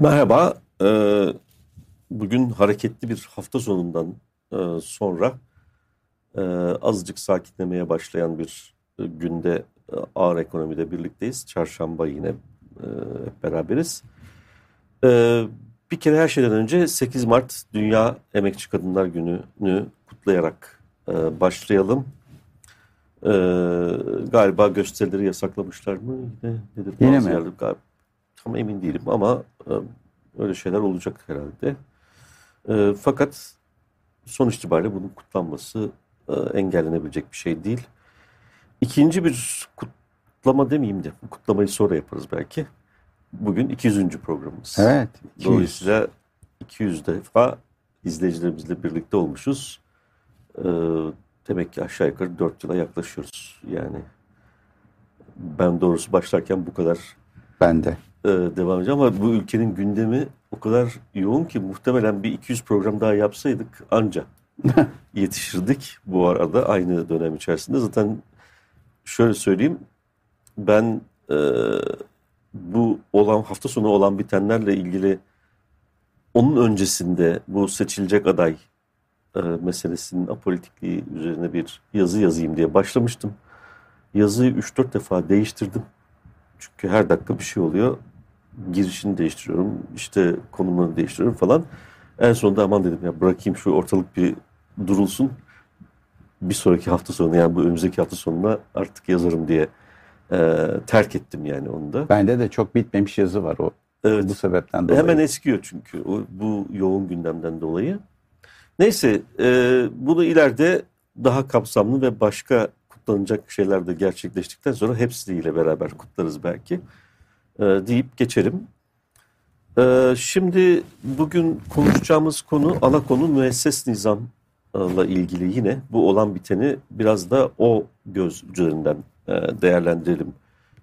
Merhaba. Ee, bugün hareketli bir hafta sonundan e, sonra e, azıcık sakinlemeye başlayan bir e, günde ağır ekonomide birlikteyiz. Çarşamba yine hep beraberiz. Bir kere her şeyden önce 8 Mart Dünya Emekçi Kadınlar Günü'nü kutlayarak başlayalım. Galiba gösterileri yasaklamışlar mı? Yine, nedir? Yine mi? Yerler, galiba Tam emin değilim ama e, öyle şeyler olacak herhalde. E, fakat sonuç itibariyle bunun kutlanması e, engellenebilecek bir şey değil. İkinci bir kutlama demeyeyim de kutlamayı sonra yaparız belki. Bugün 200. programımız. Evet. 200. Dolayısıyla 200 defa izleyicilerimizle birlikte olmuşuz. Ee, demek ki aşağı yukarı 4 yıla yaklaşıyoruz. Yani ben doğrusu başlarken bu kadar ben de e, devam edeceğim ama bu ülkenin gündemi o kadar yoğun ki muhtemelen bir 200 program daha yapsaydık anca yetişirdik bu arada aynı dönem içerisinde. Zaten şöyle söyleyeyim ben e, bu olan hafta sonu olan bitenlerle ilgili onun öncesinde bu seçilecek aday e, meselesinin apolitikliği üzerine bir yazı yazayım diye başlamıştım. Yazıyı 3-4 defa değiştirdim. Çünkü her dakika bir şey oluyor girişini değiştiriyorum. işte konumunu değiştiriyorum falan. En sonunda aman dedim ya bırakayım şu ortalık bir durulsun. Bir sonraki hafta sonu yani bu önümüzdeki hafta sonuna artık yazarım diye e, terk ettim yani onu da. Bende de çok bitmemiş yazı var o. Evet. Bu sebepten dolayı. Hemen eskiyor çünkü o, bu yoğun gündemden dolayı. Neyse e, bunu ileride daha kapsamlı ve başka kutlanacak şeyler de gerçekleştikten sonra hepsiyle beraber kutlarız belki e, deyip geçelim. E, şimdi bugün konuşacağımız konu ana konu müesses nizamla ilgili yine bu olan biteni biraz da o göz üzerinden e, değerlendirelim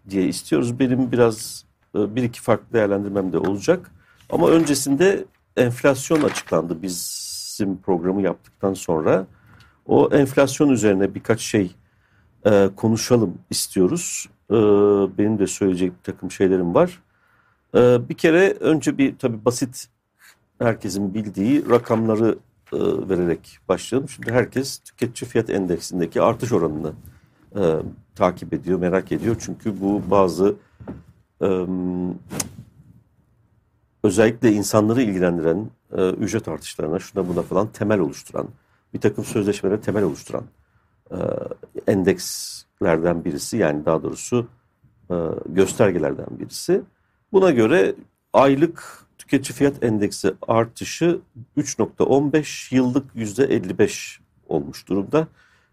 diye istiyoruz. Benim biraz e, bir iki farklı değerlendirmem de olacak. Ama öncesinde enflasyon açıklandı bizim programı yaptıktan sonra. O enflasyon üzerine birkaç şey konuşalım istiyoruz. E, benim de söyleyecek bir takım şeylerim var. E, bir kere önce bir tabii basit herkesin bildiği rakamları e, vererek başlayalım. Şimdi herkes tüketici fiyat endeksindeki artış oranını e, takip ediyor, merak ediyor. Çünkü bu bazı e, özellikle insanları ilgilendiren ücret artışlarına, şuna buna falan temel oluşturan, bir takım sözleşmelere temel oluşturan e, endekslerden birisi yani daha doğrusu e, göstergelerden birisi. Buna göre aylık tüketici fiyat endeksi artışı 3.15 yıllık %55 olmuş durumda.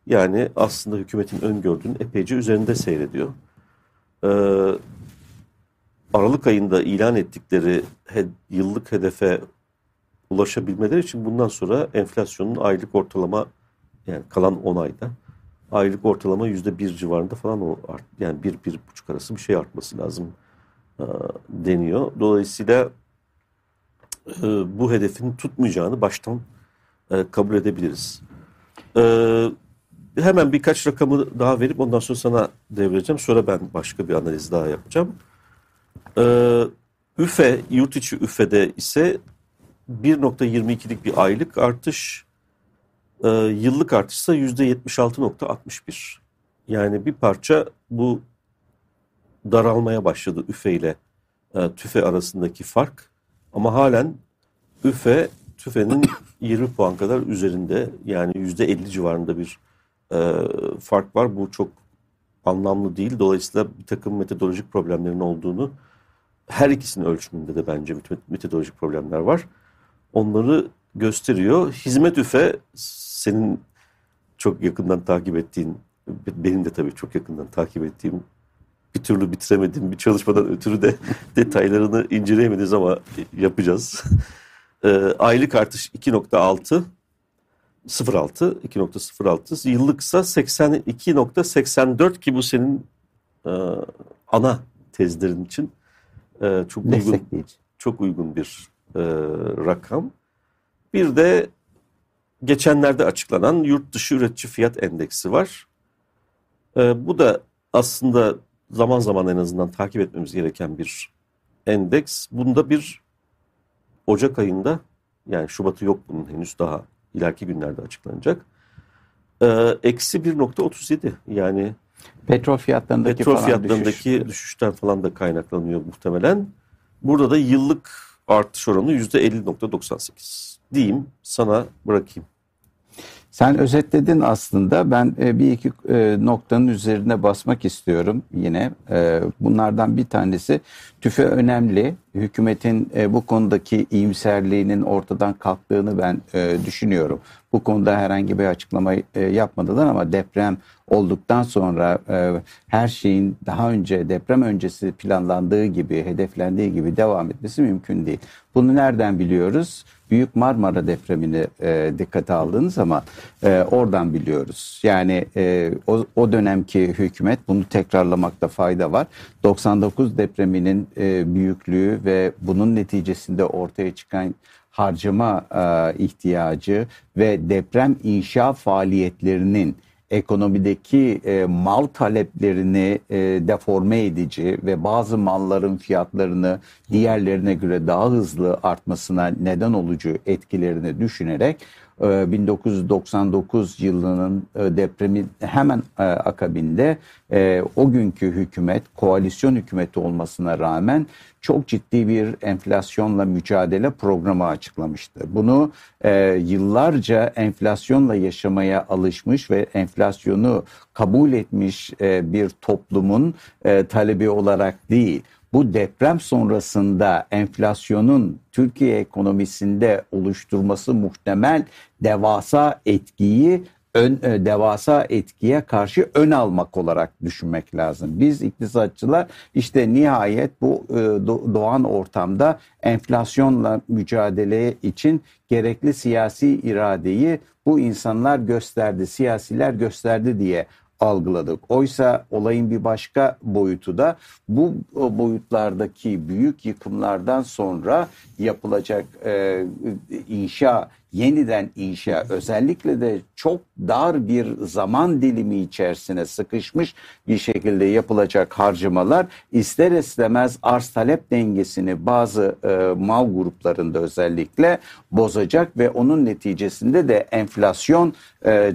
Yani aslında hükümetin öngördüğünün epeyce üzerinde seyrediyor. Ee, Aralık ayında ilan ettikleri yıllık hedefe ulaşabilmeleri için bundan sonra enflasyonun aylık ortalama yani kalan 10 ayda aylık ortalama yüzde bir civarında falan o art, yani bir, bir buçuk arası bir şey artması lazım deniyor. Dolayısıyla bu hedefin tutmayacağını baştan kabul edebiliriz. Hemen birkaç rakamı daha verip ondan sonra sana devreceğim. Sonra ben başka bir analiz daha yapacağım. Üfe, yurt içi üfede ise 1.22'lik bir aylık artış e, yıllık artışsa %76.61. Yani bir parça bu daralmaya başladı üfe ile e, tüfe arasındaki fark. Ama halen üfe tüfenin 20 puan kadar üzerinde yani %50 civarında bir e, fark var. Bu çok anlamlı değil. Dolayısıyla bir takım metodolojik problemlerin olduğunu her ikisinin ölçümünde de bence metodolojik problemler var. Onları gösteriyor. Hizmet üfe senin çok yakından takip ettiğin, benim de tabii çok yakından takip ettiğim bir türlü bitiremediğim bir çalışmadan ötürü de detaylarını inceleyemediğiz ama yapacağız. E, aylık artış 2.6 0.6 2.06 yıllıksa 82.84 ki bu senin e, ana tezlerin için e, çok uygun çok uygun bir e, rakam. Bir de geçenlerde açıklanan yurt dışı üretici fiyat endeksi var. E, bu da aslında zaman zaman en azından takip etmemiz gereken bir endeks. Bunda bir Ocak ayında yani Şubat'ı yok bunun henüz daha ileriki günlerde açıklanacak. Ee, eksi 1.37 yani petrol fiyatlarındaki petrol falan fiyatlarındaki düşüş. düşüşten falan da kaynaklanıyor muhtemelen. Burada da yıllık artış oranı %50.98 diyeyim sana bırakayım. Sen özetledin aslında. Ben e, bir iki e, noktanın üzerine basmak istiyorum yine. E, bunlardan bir tanesi tüfe önemli. Hükümetin bu konudaki iyimserliğinin ortadan kalktığını ben düşünüyorum. Bu konuda herhangi bir açıklama yapmadılar ama deprem olduktan sonra her şeyin daha önce deprem öncesi planlandığı gibi, hedeflendiği gibi devam etmesi mümkün değil. Bunu nereden biliyoruz? Büyük Marmara depremini e, dikkate aldığınız zaman e, oradan biliyoruz. Yani e, o, dönemki hükümet bunu tekrarlamakta fayda var. 99 depreminin e, büyüklüğü ve bunun neticesinde ortaya çıkan harcama e, ihtiyacı ve deprem inşa faaliyetlerinin ekonomideki e, mal taleplerini e, deforme edici ve bazı malların fiyatlarını diğerlerine göre daha hızlı artmasına neden olucu etkilerini düşünerek 1999 ee, yılının e, depremi hemen e, akabinde e, o günkü hükümet koalisyon hükümeti olmasına rağmen çok ciddi bir enflasyonla mücadele programı açıklamıştı. Bunu yıllarca enflasyonla yaşamaya alışmış ve enflasyonu kabul etmiş bir toplumun talebi olarak değil bu deprem sonrasında enflasyonun Türkiye ekonomisinde oluşturması muhtemel devasa etkiyi ön e, devasa etkiye karşı ön almak olarak düşünmek lazım. Biz iktisatçılar işte nihayet bu e, doğan ortamda enflasyonla mücadele için gerekli siyasi iradeyi bu insanlar gösterdi, siyasiler gösterdi diye algıladık. Oysa olayın bir başka boyutu da bu boyutlardaki büyük yıkımlardan sonra yapılacak e, inşa yeniden inşa özellikle de çok dar bir zaman dilimi içerisine sıkışmış bir şekilde yapılacak harcamalar ister istemez arz talep dengesini bazı e, mal gruplarında özellikle bozacak ve onun neticesinde de enflasyon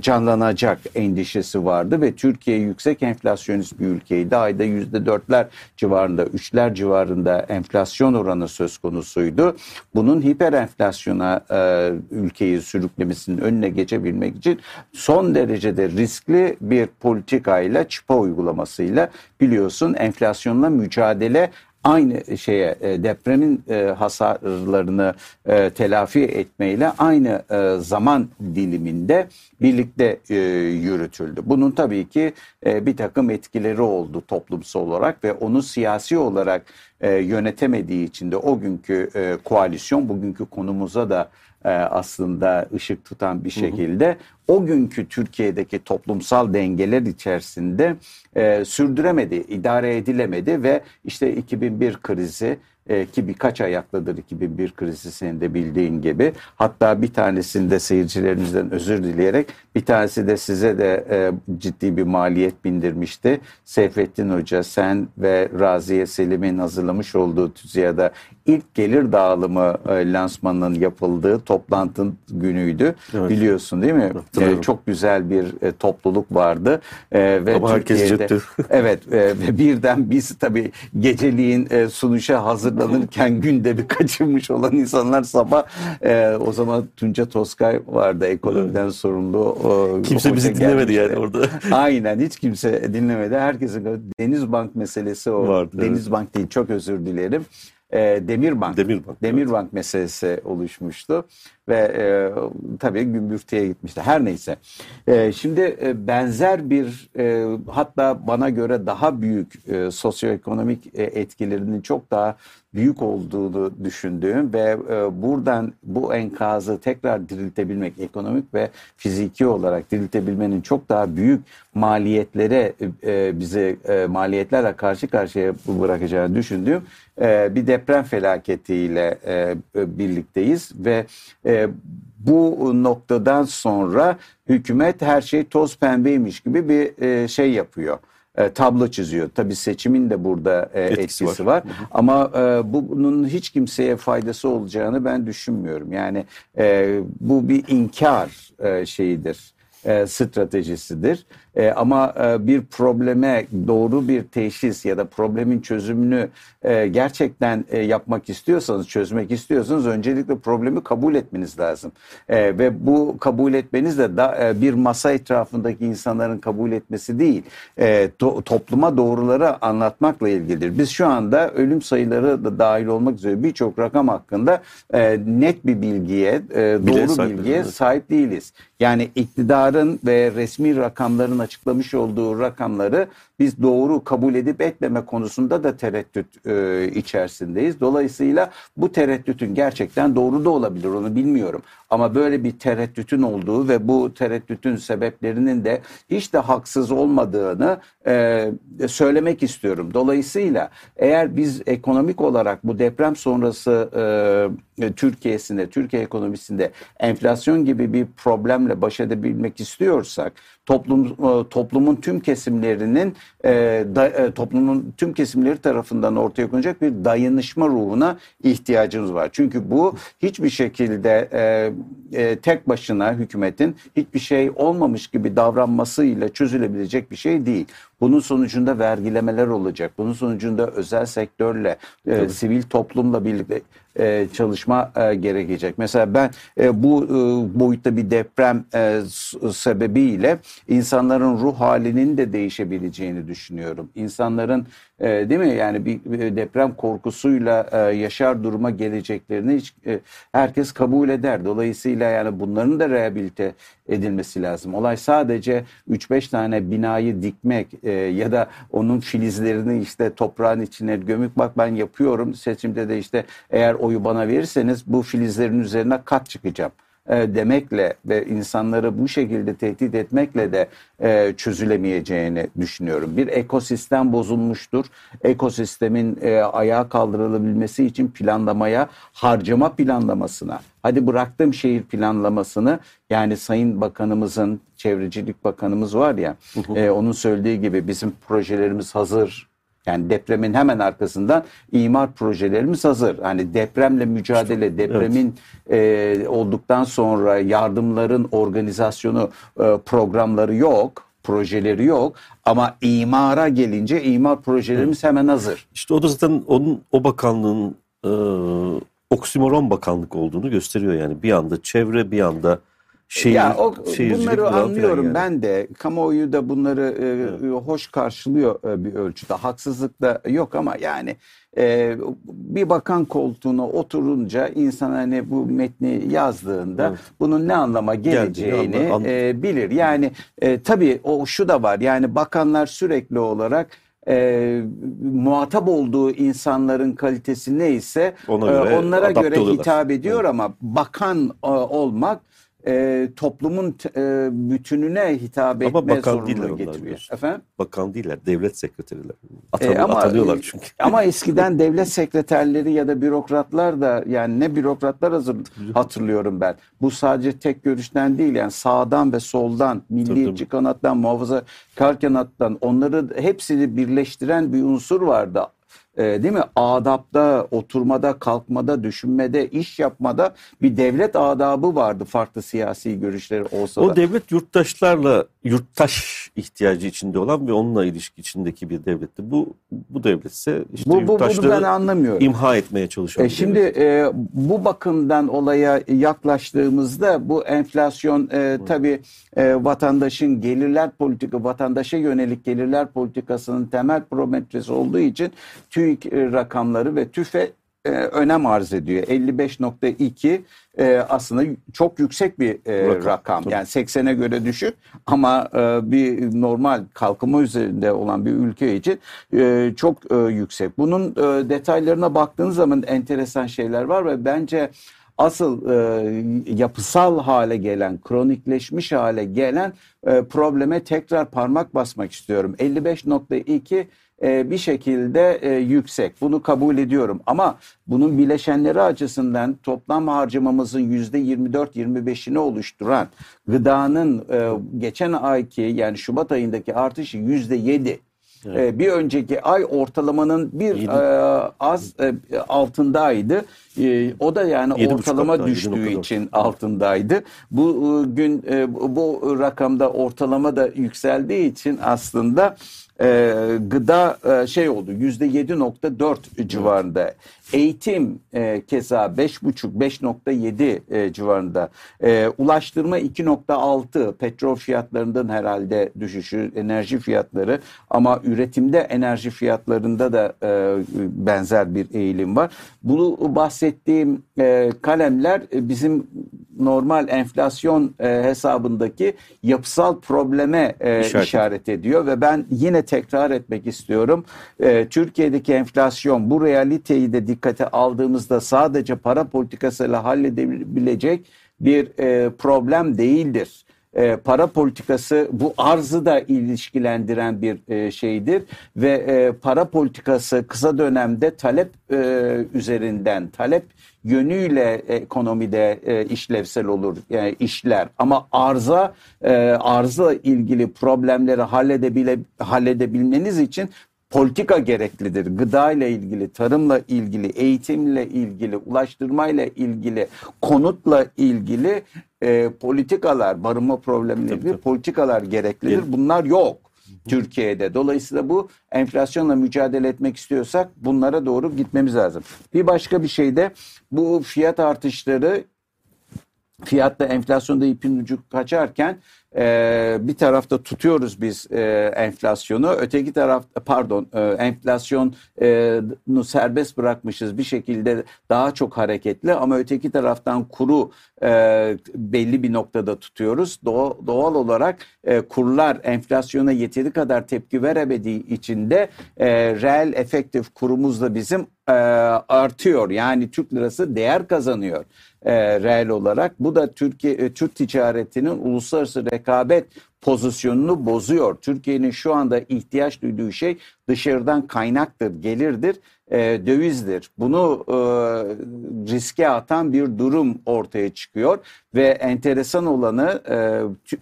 canlanacak endişesi vardı ve Türkiye yüksek enflasyonist bir ülkeydi. Ayda yüzde dörtler civarında, üçler civarında enflasyon oranı söz konusuydu. Bunun hiper enflasyona e, ülkeyi sürüklemesinin önüne geçebilmek için son derecede riskli bir politikayla çıpa uygulamasıyla biliyorsun enflasyonla mücadele aynı şeye e, depremin e, hasarlarını e, telafi etmeyle aynı zaman diliminde birlikte yürütüldü. Bunun tabii ki bir takım etkileri oldu toplumsal olarak ve onu siyasi olarak yönetemediği için de o günkü koalisyon bugünkü konumuza da e, aslında ışık tutan bir şekilde hı hı. o günkü Türkiye'deki toplumsal dengeler içerisinde e, sürdüremedi, idare edilemedi ve işte 2001 krizi e, ki birkaç ayaklıdır 2001 krizi senin de bildiğin gibi. Hatta bir tanesinde seyircilerimizden özür dileyerek bir tanesi de size de e, ciddi bir maliyet bindirmişti. Seyfettin Hoca sen ve Raziye Selim'in hazırlamış olduğu TÜZİA'da ilk gelir dağılımı e, lansmanının yapıldığı toplantının günüydü. Evet. Biliyorsun değil mi? E, çok güzel bir e, topluluk vardı. E, ve Ama herkes cepti. evet e, ve birden biz tabii geceliğin e, sunuşa hazırlanırken gündemi kaçırmış olan insanlar sabah e, o zaman Tunca Toskay vardı ekonomiden evet. sorumlu. O, kimse bizi dinlemedi yani orada. Aynen hiç kimse dinlemedi. Herkesin Denizbank meselesi o. Vardı, Denizbank evet. değil çok özür dilerim e, Demirbank, Demirbank, Demirbank evet. meselesi oluşmuştu ve e, tabii gümbürtüye gitmişti. Her neyse. E, şimdi e, benzer bir e, hatta bana göre daha büyük e, sosyoekonomik e, etkilerinin çok daha büyük olduğunu düşündüğüm ve e, buradan bu enkazı tekrar diriltebilmek ekonomik ve fiziki olarak diriltebilmenin çok daha büyük maliyetlere e, bize e, maliyetlerle karşı karşıya bırakacağını düşündüğüm e, bir deprem felaketiyle e, birlikteyiz ve e, bu noktadan sonra hükümet her şey toz pembeymiş gibi bir e, şey yapıyor e, tablo çiziyor. Tabii seçimin de burada e, etkisi, etkisi var. var. Ama e, bunun hiç kimseye faydası olacağını ben düşünmüyorum. Yani e, bu bir inkar e, şeyidir e, stratejisidir. E, ama e, bir probleme doğru bir teşhis ya da problemin çözümünü e, gerçekten e, yapmak istiyorsanız, çözmek istiyorsanız öncelikle problemi kabul etmeniz lazım. E, ve bu kabul etmeniz de da, e, bir masa etrafındaki insanların kabul etmesi değil, e, to, topluma doğruları anlatmakla ilgilidir. Biz şu anda ölüm sayıları da dahil olmak üzere birçok rakam hakkında e, net bir bilgiye, e, doğru bilgiye sahip değiliz. Yani iktidarın ve resmi rakamların açıklamış olduğu rakamları biz doğru kabul edip etmeme konusunda da tereddüt e, içerisindeyiz. Dolayısıyla bu tereddütün gerçekten doğru da olabilir onu bilmiyorum. Ama böyle bir tereddütün olduğu ve bu tereddütün sebeplerinin de hiç de haksız olmadığını e, söylemek istiyorum. Dolayısıyla eğer biz ekonomik olarak bu deprem sonrası e, Türkiye'sinde, Türkiye ekonomisinde enflasyon gibi bir problemle baş edebilmek istiyorsak toplum e, toplumun tüm kesimlerinin e, da, e, toplumun tüm kesimleri tarafından ortaya konacak bir dayanışma ruhuna ihtiyacımız var. Çünkü bu hiçbir şekilde e, e, tek başına hükümetin hiçbir şey olmamış gibi davranmasıyla çözülebilecek bir şey değil. Bunun sonucunda vergilemeler olacak. Bunun sonucunda özel sektörle, e, sivil toplumla birlikte e, çalışma e, gerekecek. Mesela ben e, bu e, boyutta bir deprem sebebiyle insanların ruh halinin de değişebileceğini düşünüyorum. İnsanların e, değil mi yani bir, bir deprem korkusuyla e, yaşar duruma geleceklerini hiç e, herkes kabul eder. Dolayısıyla yani bunların da rehabilite edilmesi lazım. Olay sadece 3-5 tane binayı dikmek e, ya da onun filizlerini işte toprağın içine gömük bak ben yapıyorum seçimde de işte eğer oyu bana verirseniz bu filizlerin üzerine kat çıkacağım e, demekle ve insanları bu şekilde tehdit etmekle de e, çözülemeyeceğini düşünüyorum. Bir ekosistem bozulmuştur. Ekosistemin e, ayağa kaldırılabilmesi için planlamaya, harcama planlamasına, hadi bıraktım şehir planlamasını yani Sayın Bakanımızın, Çevrecilik Bakanımız var ya, e, onun söylediği gibi bizim projelerimiz hazır yani depremin hemen arkasından imar projelerimiz hazır. Hani depremle mücadele, depremin evet. e, olduktan sonra yardımların organizasyonu, e, programları yok projeleri yok ama imara gelince imar projelerimiz hemen hazır. İşte o da zaten onun o bakanlığın e, oksimoron bakanlık olduğunu gösteriyor yani bir anda çevre bir anda şehir, ya o, bunları anlıyorum yani. ben de kamuoyu da bunları e, evet. hoş karşılıyor e, bir ölçüde haksızlık da yok ama yani e, bir bakan koltuğuna oturunca insan hani bu metni yazdığında evet. bunun ne anlama geleceğini Geldi, anladım. e, bilir yani e, tabii o şu da var yani bakanlar sürekli olarak e, muhatap olduğu insanların kalitesi neyse Ona göre, e, onlara göre hitap ediyor evet. ama bakan e, olmak e, toplumun e, bütününe hitap etme ama bakan zorunluluğu getiriyor. Efendim? Bakan değiller, devlet sekreteriler. Atan, e, ama, atanıyorlar çünkü. Ama eskiden devlet sekreterleri ya da bürokratlar da yani ne bürokratlar hazır, hatırlıyorum ben. Bu sadece tek görüşten değil yani sağdan ve soldan, milliyetçi kanattan, muhafazakar kanattan onları hepsini birleştiren bir unsur vardı e, değil mi? Adapta, oturmada, kalkmada, düşünmede, iş yapmada bir devlet adabı vardı farklı siyasi görüşleri olsa da. O devlet yurttaşlarla yurttaş ihtiyacı içinde olan ve onunla ilişki içindeki bir devletti. Bu bu devletse işte bu, bu, yurttaşları bunu ben anlamıyorum. imha etmeye çalışıyor. E şimdi e, bu bakımdan olaya yaklaştığımızda bu enflasyon e, tabii e, vatandaşın gelirler politika, vatandaşa yönelik gelirler politikasının temel parametresi olduğu için TÜİK e, rakamları ve TÜFE e, önem arz ediyor. 55.2 e, aslında çok yüksek bir e, rakam. rakam. Yani 80'e göre düşük ama e, bir normal kalkınma üzerinde olan bir ülke için e, çok e, yüksek. Bunun e, detaylarına baktığınız zaman enteresan şeyler var ve bence asıl e, yapısal hale gelen, kronikleşmiş hale gelen e, probleme tekrar parmak basmak istiyorum. 55.2 e, bir şekilde e, yüksek. Bunu kabul ediyorum. Ama bunun bileşenleri açısından toplam harcamamızın yüzde 24-25'ini oluşturan gıdanın e, geçen ayki yani Şubat ayındaki artışı yüzde 7. Evet. Bir önceki ay ortalamanın bir e, az e, altındaydı. E, o da yani ortalama hatta, düştüğü için altındaydı. Bu gün e, bu rakamda ortalama da yükseldiği için aslında e, gıda e, şey oldu yüzde 7.4 civarında. Eğitim e, keza 5.5 5.7 e, civarında. E, ulaştırma 2.6 petrol fiyatlarından herhalde düşüşü enerji fiyatları ama üretimde enerji fiyatlarında da e, benzer bir eğilim var. Bunu bahsettiğim e, kalemler e, bizim normal enflasyon e, hesabındaki yapısal probleme e, işaret. işaret ediyor ve ben yine tekrar etmek istiyorum. E, Türkiye'deki enflasyon bu realiteyi de dikkate aldığımızda sadece para politikasıyla halledebilecek bir e, problem değildir e, para politikası bu arzı da ilişkilendiren bir e, şeydir ve e, para politikası kısa dönemde talep e, üzerinden talep yönüyle ekonomide e, işlevsel olur yani işler ama arza e, arza ilgili problemleri halledebile halledebilmeniz için politika gereklidir. Gıda ile ilgili, tarımla ilgili, eğitimle ilgili, ulaştırmayla ilgili, konutla ilgili e, politikalar, barınma problemiyle ilgili politikalar gereklidir. Bunlar yok. Türkiye'de. Dolayısıyla bu enflasyonla mücadele etmek istiyorsak bunlara doğru gitmemiz lazım. Bir başka bir şey de bu fiyat artışları fiyatta enflasyonda ipin ucu kaçarken e, bir tarafta tutuyoruz biz e, enflasyonu, öteki tarafta pardon e, enflasyonu serbest bırakmışız bir şekilde daha çok hareketli ama öteki taraftan kuru e, belli bir noktada tutuyoruz. Doğal, doğal olarak e, kurlar enflasyona yeteri kadar tepki veremediği için de e, reel efektif kurumuz da bizim e, artıyor. Yani Türk lirası değer kazanıyor e, reel olarak. Bu da Türkiye e, Türk ticaretinin uluslararası rekabet pozisyonunu bozuyor. Türkiye'nin şu anda ihtiyaç duyduğu şey dışarıdan kaynaktır, gelirdir, e, dövizdir. Bunu e, riske atan bir durum ortaya çıkıyor ve enteresan olanı e,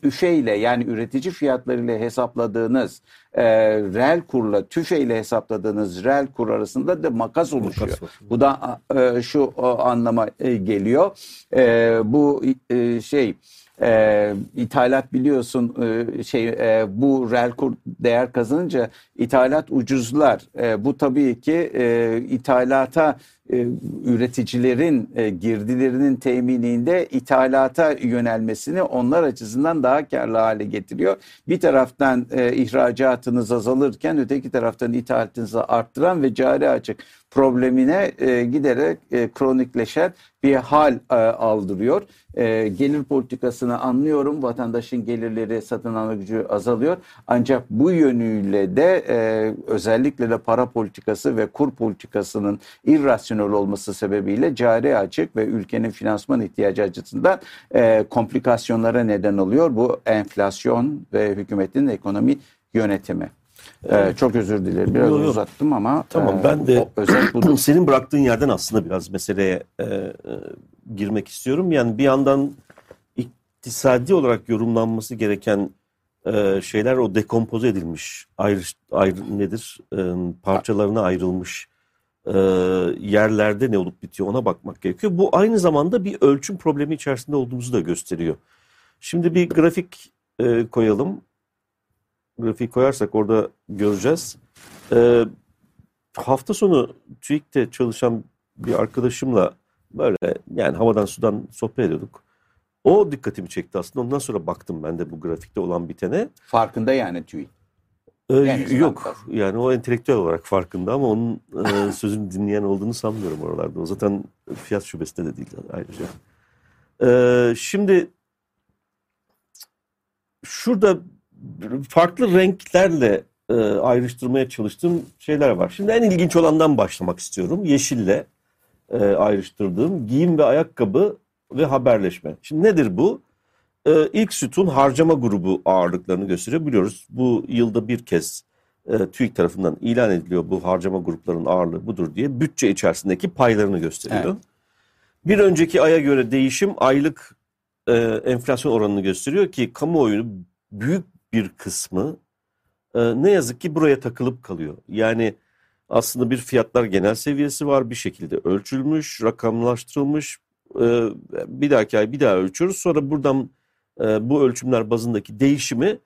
üfeyle yani üretici fiyatlarıyla hesapladığınız e, reel kurla tüfeyle hesapladığınız reel kur arasında da makas oluşuyor. Makas bu da e, şu o anlama e, geliyor. E, bu e, şey e, ithalat biliyorsun e, şey e, bu reel kur değer kazanınca ithalat ucuzlar. E, bu tabii ki e, ithalata e, üreticilerin e, girdilerinin temininde ithalata yönelmesini onlar açısından daha karlı hale getiriyor. Bir taraftan e, ihracatınız azalırken öteki taraftan ithalatınızı arttıran ve cari açık problemine giderek kronikleşen bir hal e, aldırıyor. Gelir politikasını anlıyorum. Vatandaşın gelirleri satın alma gücü azalıyor. Ancak bu yönüyle de özellikle de para politikası ve kur politikasının irrasyonel olması sebebiyle cari açık ve ülkenin finansman ihtiyacı açısından e, komplikasyonlara neden oluyor. Bu enflasyon ve hükümetin ekonomi yönetimi. Ee, çok özür dilerim. Biraz yok, yok. uzattım ama tamam e, ben de özel senin bıraktığın yerden aslında biraz meseleye e, e, girmek istiyorum. Yani bir yandan iktisadi olarak yorumlanması gereken e, şeyler o dekompoze edilmiş, ayrı, ayrı nedir? E, parçalarına ayrılmış e, yerlerde ne olup bitiyor ona bakmak gerekiyor. Bu aynı zamanda bir ölçüm problemi içerisinde olduğumuzu da gösteriyor. Şimdi bir grafik e, koyalım grafiği koyarsak orada göreceğiz. E, hafta sonu TÜİK'te çalışan bir arkadaşımla böyle yani havadan sudan sohbet ediyorduk. O dikkatimi çekti aslında. Ondan sonra baktım ben de bu grafikte olan bitene. Farkında yani TÜİK. Ee, yani yok yani o entelektüel olarak farkında ama onun e, sözünü dinleyen olduğunu sanmıyorum oralarda. O zaten fiyat şubesinde de değil ayrıca. Ee, şimdi şurada farklı renklerle e, ayrıştırmaya çalıştığım şeyler var. Şimdi en ilginç olandan başlamak istiyorum. Yeşille e, ayrıştırdığım giyim ve ayakkabı ve haberleşme. Şimdi nedir bu? E, ilk sütun harcama grubu ağırlıklarını gösteriyor. Biliyoruz bu yılda bir kez e, TÜİK tarafından ilan ediliyor bu harcama gruplarının ağırlığı budur diye bütçe içerisindeki paylarını gösteriyor. Evet. Bir önceki aya göre değişim aylık e, enflasyon oranını gösteriyor ki kamuoyunu büyük bir kısmı e, ne yazık ki buraya takılıp kalıyor. Yani aslında bir fiyatlar genel seviyesi var bir şekilde ölçülmüş, rakamlaştırılmış. E, bir dahaki ay bir daha ölçüyoruz. Sonra buradan e, bu ölçümler bazındaki değişimi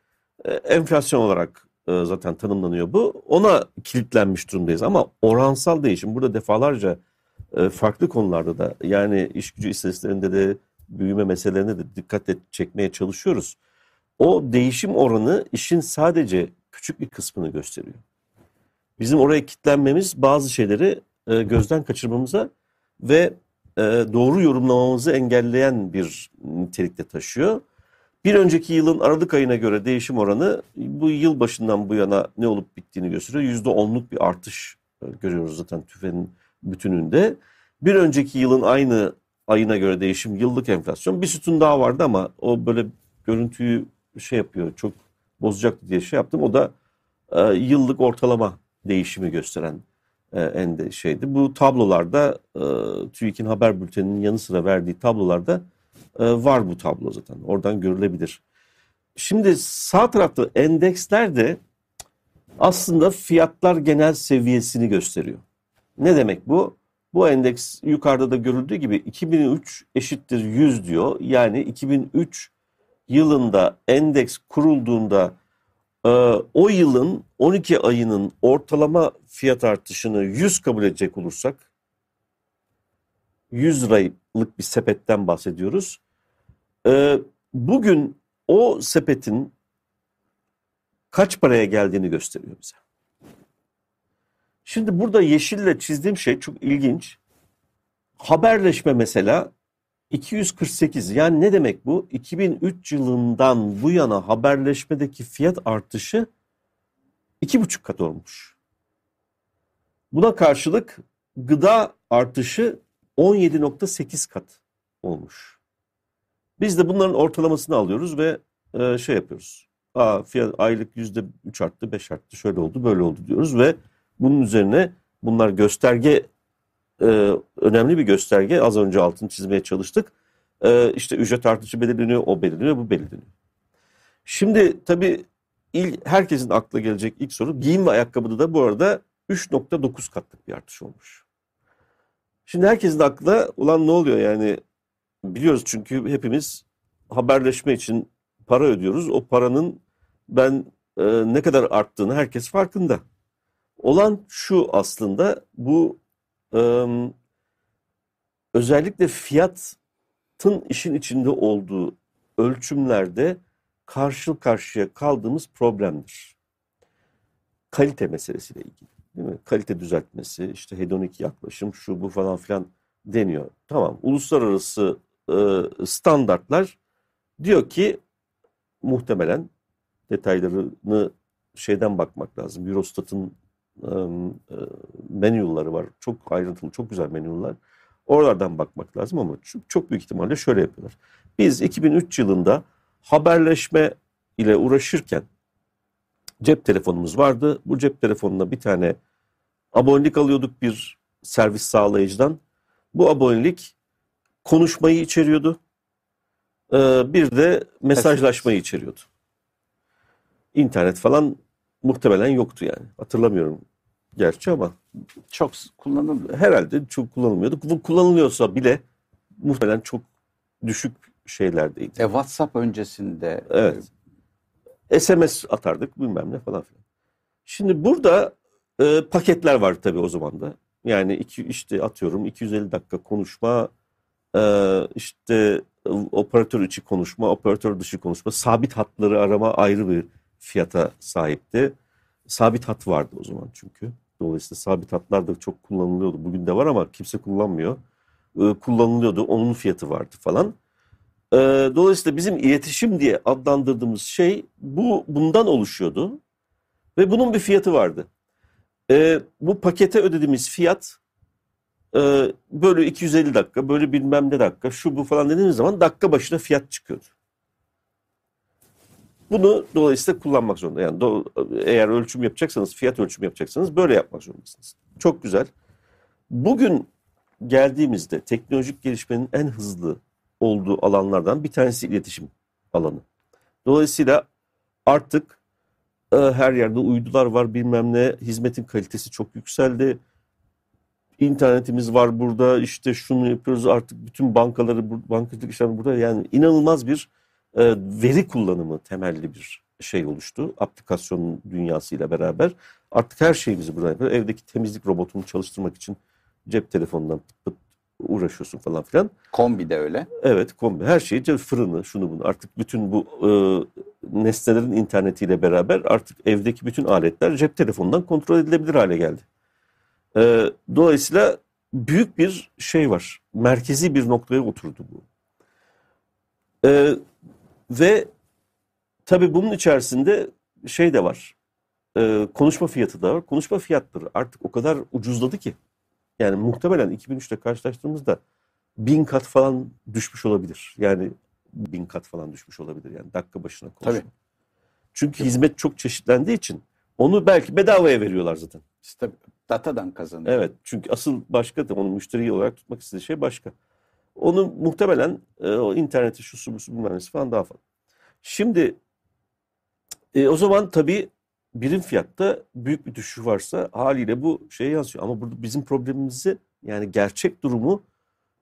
e, enflasyon olarak e, zaten tanımlanıyor bu. Ona kilitlenmiş durumdayız ama oransal değişim burada defalarca e, farklı konularda da yani iş gücü istatistiklerinde de büyüme meselelerine de dikkat et, çekmeye çalışıyoruz. O değişim oranı işin sadece küçük bir kısmını gösteriyor. Bizim oraya kilitlenmemiz bazı şeyleri gözden kaçırmamıza ve doğru yorumlamamızı engelleyen bir nitelikte taşıyor. Bir önceki yılın Aralık ayına göre değişim oranı bu yıl başından bu yana ne olup bittiğini gösteriyor. Yüzde onluk bir artış e, görüyoruz zaten tüfenin bütününde. Bir önceki yılın aynı ayına göre değişim yıllık enflasyon bir sütun daha vardı ama o böyle görüntüyü şey yapıyor çok bozacaktı diye şey yaptım. O da e, yıllık ortalama değişimi gösteren e, en de şeydi. Bu tablolarda e, TÜİK'in haber bülteninin yanı sıra verdiği tablolarda var bu tablo zaten. Oradan görülebilir. Şimdi sağ tarafta endeksler de aslında fiyatlar genel seviyesini gösteriyor. Ne demek bu? Bu endeks yukarıda da görüldüğü gibi 2003 eşittir 100 diyor. Yani 2003 yılında endeks kurulduğunda e, o yılın 12 ayının ortalama fiyat artışını 100 kabul edecek olursak 100 liralık bir sepetten bahsediyoruz. E, bugün o sepetin kaç paraya geldiğini gösteriyor bize. Şimdi burada yeşille çizdiğim şey çok ilginç. Haberleşme mesela 248 yani ne demek bu? 2003 yılından bu yana haberleşmedeki fiyat artışı 2,5 kat olmuş. Buna karşılık gıda artışı 17.8 kat olmuş. Biz de bunların ortalamasını alıyoruz ve e, şey yapıyoruz. Aa, fiyat aylık yüzde üç arttı, beş arttı, şöyle oldu, böyle oldu diyoruz ve bunun üzerine bunlar gösterge e, önemli bir gösterge. Az önce altını çizmeye çalıştık. E, işte ücret artışı belirleniyor, o belirleniyor, bu belirleniyor. Şimdi tabii il, herkesin akla gelecek ilk soru giyim ve ayakkabıda da bu arada 3.9 katlık bir artış olmuş. Şimdi herkesin aklına ulan ne oluyor yani biliyoruz çünkü hepimiz haberleşme için para ödüyoruz. O paranın ben e, ne kadar arttığını herkes farkında. Olan şu aslında bu e, özellikle fiyatın işin içinde olduğu ölçümlerde karşı karşıya kaldığımız problemdir. Kalite meselesiyle ilgili. Değil mi? Kalite düzeltmesi, işte hedonik yaklaşım, şu bu falan filan deniyor. Tamam, uluslararası e, standartlar diyor ki muhtemelen detaylarını şeyden bakmak lazım. Eurostat'ın e, menüleri var. Çok ayrıntılı, çok güzel menüler. Oralardan bakmak lazım ama çok, çok büyük ihtimalle şöyle yapıyorlar. Biz 2003 yılında haberleşme ile uğraşırken cep telefonumuz vardı. Bu cep telefonuna bir tane abonelik alıyorduk bir servis sağlayıcıdan. Bu abonelik konuşmayı içeriyordu. Bir de mesajlaşmayı içeriyordu. İnternet falan muhtemelen yoktu yani. Hatırlamıyorum gerçi ama çok kullanılmıyor. Herhalde çok kullanılmıyordu. Bu kullanılıyorsa bile muhtemelen çok düşük şeylerdeydi. E, WhatsApp öncesinde evet. SMS atardık bilmem ne falan filan. Şimdi burada e, paketler var tabii o zaman da. Yani iki, işte atıyorum 250 dakika konuşma, e, işte operatör içi konuşma, operatör dışı konuşma, sabit hatları arama ayrı bir fiyata sahipti. Sabit hat vardı o zaman çünkü. Dolayısıyla sabit hatlar da çok kullanılıyordu. Bugün de var ama kimse kullanmıyor. Ee, kullanılıyordu. Onun fiyatı vardı falan. Ee, dolayısıyla bizim iletişim diye adlandırdığımız şey bu bundan oluşuyordu. Ve bunun bir fiyatı vardı. Ee, bu pakete ödediğimiz fiyat e, böyle 250 dakika, böyle bilmem ne dakika, şu bu falan dediğimiz zaman dakika başına fiyat çıkıyordu. Bunu dolayısıyla kullanmak zorunda. Yani do, eğer ölçüm yapacaksanız, fiyat ölçüm yapacaksanız böyle yapmak zorundasınız. Çok güzel. Bugün geldiğimizde teknolojik gelişmenin en hızlı olduğu alanlardan bir tanesi iletişim alanı. Dolayısıyla artık E, her yerde uydular var bilmem ne. Hizmetin kalitesi çok yükseldi. İnternetimiz var burada işte şunu yapıyoruz artık bütün bankaları bankacılık işlemleri burada yani inanılmaz bir e, veri kullanımı temelli bir şey oluştu. Aplikasyon dünyasıyla beraber artık her şeyimizi burada yapıyoruz. Evdeki temizlik robotunu çalıştırmak için cep telefonundan pıt pıt uğraşıyorsun falan filan. Kombi de öyle. Evet kombi her şeyi fırını şunu bunu artık bütün bu e, nesnelerin internetiyle beraber artık evdeki bütün aletler cep telefonundan kontrol edilebilir hale geldi. E, dolayısıyla büyük bir şey var. Merkezi bir noktaya oturdu bu. E, ve tabii bunun içerisinde şey de var. E, konuşma fiyatı da var. Konuşma fiyatları artık o kadar ucuzladı ki. Yani muhtemelen 2003'te karşılaştığımızda bin kat falan düşmüş olabilir. Yani bin kat falan düşmüş olabilir yani dakika başına konuşma. Tabii. Çünkü hizmet çok çeşitlendiği için onu belki bedavaya veriyorlar zaten. İşte datadan kazanıyor. Evet çünkü asıl başka da onu müşteri olarak tutmak istediği şey başka. Onu muhtemelen e, o interneti şu su bu su bilmem falan daha fazla. Şimdi e, o zaman tabii birim fiyatta büyük bir düşüş varsa haliyle bu şeye yansıyor. Ama burada bizim problemimizi yani gerçek durumu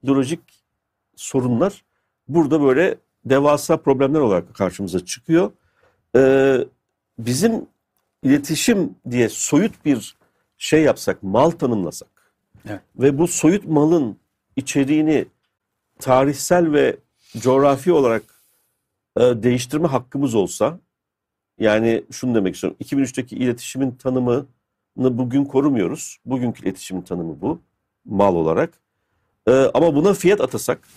ideolojik sorunlar burada böyle devasa problemler olarak karşımıza çıkıyor. Ee, bizim iletişim diye soyut bir şey yapsak, mal tanımlasak evet. ve bu soyut malın içeriğini tarihsel ve coğrafi olarak e, değiştirme hakkımız olsa yani şunu demek istiyorum. 2003'teki iletişimin tanımını bugün korumuyoruz. Bugünkü iletişimin tanımı bu. Mal olarak. Ee, ama buna fiyat atasak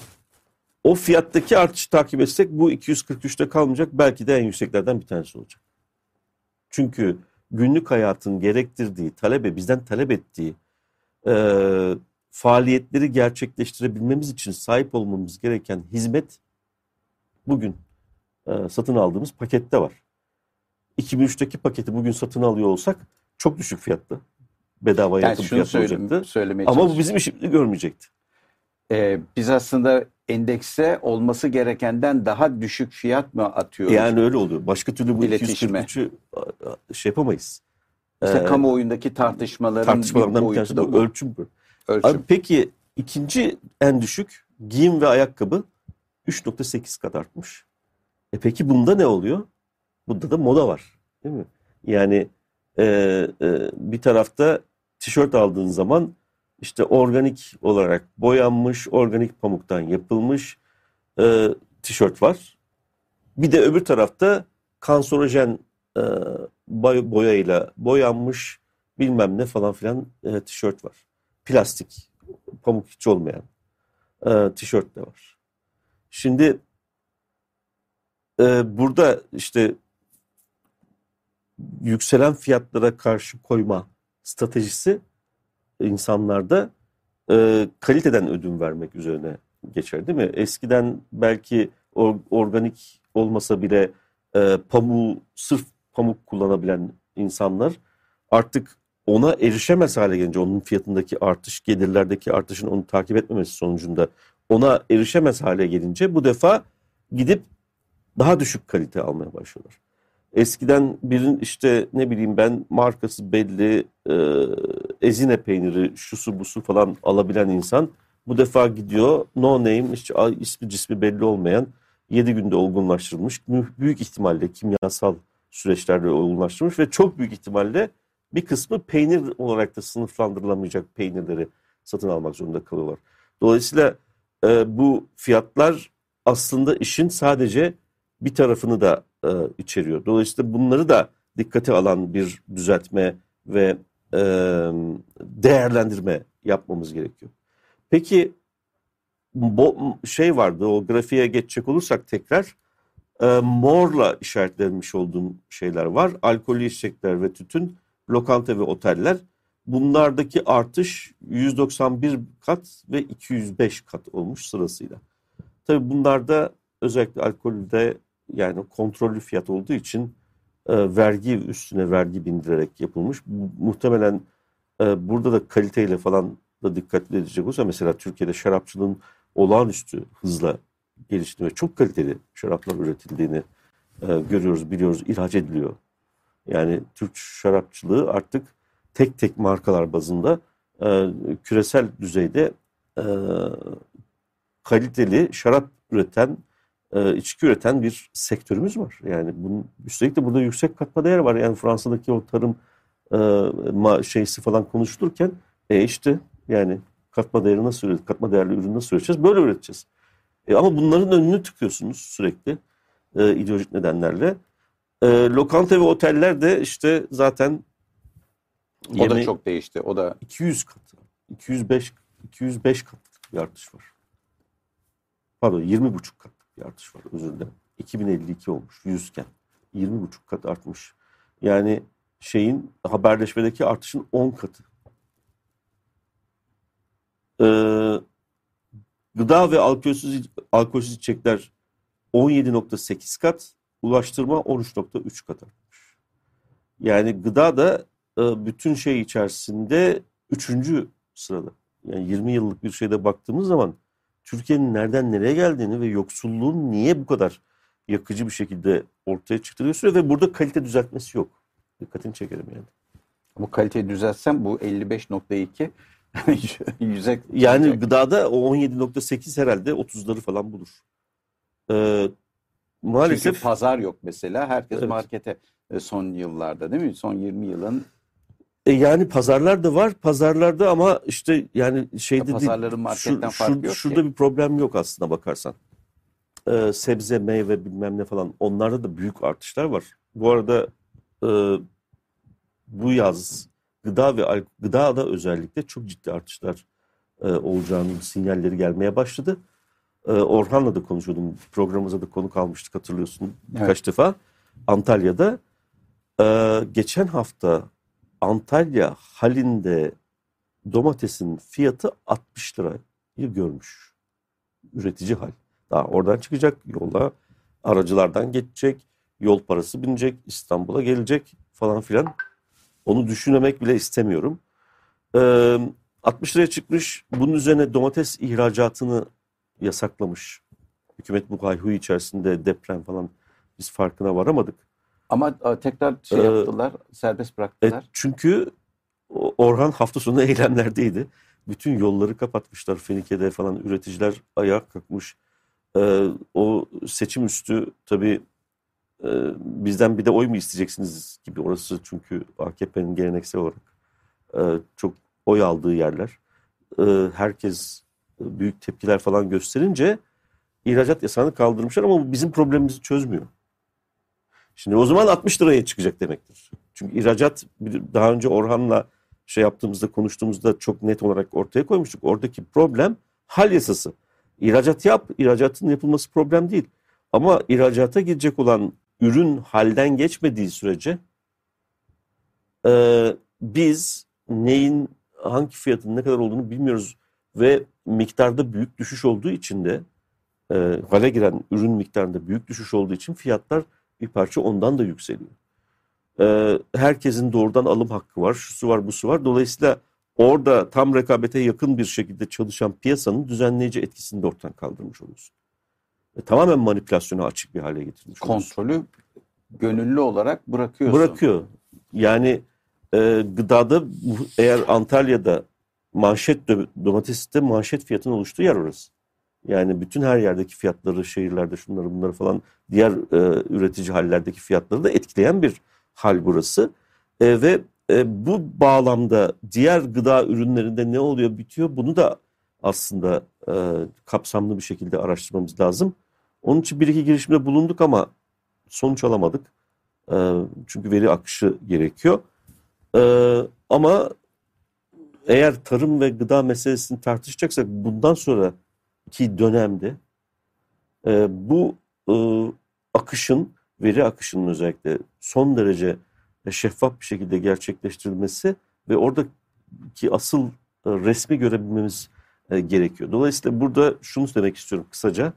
o fiyattaki artışı takip etsek bu 243'te kalmayacak. Belki de en yükseklerden bir tanesi olacak. Çünkü günlük hayatın gerektirdiği, talebe bizden talep ettiği e, faaliyetleri gerçekleştirebilmemiz için sahip olmamız gereken hizmet bugün e, satın aldığımız pakette var. 2003'teki paketi bugün satın alıyor olsak çok düşük fiyatta. Bedava yani yakın fiyatlı olacaktı. Ama bu bizim işimizi görmeyecekti. Ee, biz aslında endekse olması gerekenden daha düşük fiyat mı atıyoruz? Yani öyle oluyor. Başka türlü bu 243'ü şey yapamayız. İşte ee, kamuoyundaki tartışmaların tartışmalarından bir tanesi bu. Ölçüm bu. Ölçüm. Abi peki ikinci en düşük giyim ve ayakkabı 3.8 kat artmış. E peki bunda ne oluyor? Bunda da moda var. Değil mi? Yani e, e, bir tarafta tişört aldığın zaman işte organik olarak boyanmış, organik pamuktan yapılmış e, tişört var. Bir de öbür tarafta kanserojen e, boyayla boyanmış bilmem ne falan filan e, tişört var. Plastik, pamuk hiç olmayan e, tişört de var. Şimdi e, burada işte yükselen fiyatlara karşı koyma stratejisi insanlarda e, kaliteden ödün vermek üzerine geçer değil mi? Eskiden belki or, organik olmasa bile e, pamuğu sırf pamuk kullanabilen insanlar artık ona erişemez hale gelince onun fiyatındaki artış, gelirlerdeki artışın onu takip etmemesi sonucunda ona erişemez hale gelince bu defa gidip daha düşük kalite almaya başlıyorlar. Eskiden birin işte ne bileyim ben markası belli e, ezine peyniri şusu busu falan alabilen insan bu defa gidiyor no name işte ismi cismi belli olmayan 7 günde olgunlaştırılmış büyük ihtimalle kimyasal süreçlerle olgunlaştırılmış ve çok büyük ihtimalle bir kısmı peynir olarak da sınıflandırılamayacak peynirleri satın almak zorunda kalıyorlar. Dolayısıyla e, bu fiyatlar aslında işin sadece bir tarafını da e, içeriyor. Dolayısıyla bunları da dikkate alan bir düzeltme ve e, değerlendirme yapmamız gerekiyor. Peki bu şey vardı o grafiğe geçecek olursak tekrar e, morla işaretlenmiş olduğum şeyler var. Alkollü içecekler ve tütün, lokanta ve oteller. Bunlardaki artış 191 kat ve 205 kat olmuş sırasıyla. Tabii bunlarda özellikle alkolde yani kontrollü fiyat olduğu için e, vergi üstüne vergi bindirerek yapılmış. Bu, muhtemelen e, burada da kaliteyle falan da dikkatli edecek olursa mesela Türkiye'de şarapçılığın olağanüstü hızla geliştiğini ve çok kaliteli şaraplar üretildiğini e, görüyoruz, biliyoruz, ihraç ediliyor. Yani Türk şarapçılığı artık tek tek markalar bazında e, küresel düzeyde e, kaliteli şarap üreten, e, içki üreten bir sektörümüz var. Yani bunun, üstelik de burada yüksek katma değer var. Yani Fransa'daki o tarım e, şeysi falan konuşulurken e işte yani katma değeri nasıl üret, katma değerli ürün nasıl üreteceğiz? Böyle üreteceğiz. E, ama bunların önünü tıkıyorsunuz sürekli e, ideolojik nedenlerle. E, lokanta ve oteller de işte zaten o da çok değişti. O da 200 kat. 205 205 kat bir artış var. Pardon 20 buçuk kat bir artış var özür dilerim. 2052 olmuş 100 iken. 20 buçuk kat artmış. Yani şeyin haberleşmedeki artışın 10 katı. Ee, gıda ve alkolsüz alkolsüz içecekler 17.8 kat, ulaştırma 13.3 kat artmış. Yani gıda da e, bütün şey içerisinde üçüncü sırada. Yani 20 yıllık bir şeyde baktığımız zaman Türkiye'nin nereden nereye geldiğini ve yoksulluğun niye bu kadar yakıcı bir şekilde ortaya çıktığını gösteriyor ve burada kalite düzeltmesi yok. Dikkatini çekerim yani. Bu kaliteyi düzeltsem bu 55.2 yüze yani gıdada o 17.8 herhalde 30'ları falan bulur. Ee, maalesef Çünkü pazar yok mesela. Herkes evet. markete e, son yıllarda değil mi? Son 20 yılın e yani pazarlar da var. Pazarlarda ama işte yani şeyde ya pazarların marketten şu, farkı yok Şurada ki. bir problem yok aslında bakarsan. Ee, sebze, meyve bilmem ne falan onlarda da büyük artışlar var. Bu arada e, bu yaz gıda ve gıda da özellikle çok ciddi artışlar e, olacağının sinyalleri gelmeye başladı. E, Orhan'la da konuşuyordum. Programımıza da konuk almıştık hatırlıyorsun birkaç evet. defa. Antalya'da e, geçen hafta Antalya halinde domatesin fiyatı 60 lirayı görmüş. Üretici hal. Daha oradan çıkacak yola aracılardan geçecek, yol parası binecek, İstanbul'a gelecek falan filan. Onu düşünmemek bile istemiyorum. Ee, 60 liraya çıkmış. Bunun üzerine domates ihracatını yasaklamış. Hükümet bu hayhuy içerisinde deprem falan biz farkına varamadık. Ama e, tekrar şey ee, yaptılar, serbest bıraktılar. E, çünkü Orhan hafta sonu eylemlerdeydi. Bütün yolları kapatmışlar. Fenike'de falan üreticiler ayağa kalkmış. Ee, o seçim üstü tabii e, bizden bir de oy mu isteyeceksiniz gibi orası çünkü AKP'nin geleneksel olarak e, çok oy aldığı yerler. E, herkes büyük tepkiler falan gösterince ihracat yasağını kaldırmışlar ama bu bizim problemimizi çözmüyor. Şimdi o zaman 60 liraya çıkacak demektir. Çünkü ihracat daha önce Orhan'la şey yaptığımızda konuştuğumuzda çok net olarak ortaya koymuştuk. Oradaki problem hal yasası. İhracat yap, ihracatın yapılması problem değil. Ama ihracata gidecek olan ürün halden geçmediği sürece e, biz neyin hangi fiyatın ne kadar olduğunu bilmiyoruz ve miktarda büyük düşüş olduğu için de e, hale giren ürün miktarında büyük düşüş olduğu için fiyatlar bir parça ondan da yükseliyor. Ee, herkesin doğrudan alım hakkı var, şusu var, busu var. Dolayısıyla orada tam rekabete yakın bir şekilde çalışan piyasanın düzenleyici etkisini de ortadan kaldırmış oluyorsun. E, tamamen manipülasyona açık bir hale getirmiş Kontrolü gönüllü olarak bırakıyorsun. Bırakıyor. Yani e, gıdada eğer Antalya'da manşet domatesite manşet fiyatının oluştuğu yer orası. Yani bütün her yerdeki fiyatları, şehirlerde şunları bunları falan diğer e, üretici hallerdeki fiyatları da etkileyen bir hal burası. E, ve e, bu bağlamda diğer gıda ürünlerinde ne oluyor bitiyor bunu da aslında e, kapsamlı bir şekilde araştırmamız lazım. Onun için bir iki girişimde bulunduk ama sonuç alamadık. E, çünkü veri akışı gerekiyor. E, ama eğer tarım ve gıda meselesini tartışacaksak bundan sonra ki dönemde e, bu e, akışın, veri akışının özellikle son derece şeffaf bir şekilde gerçekleştirilmesi ve oradaki asıl e, resmi görebilmemiz e, gerekiyor. Dolayısıyla burada şunu demek istiyorum kısaca.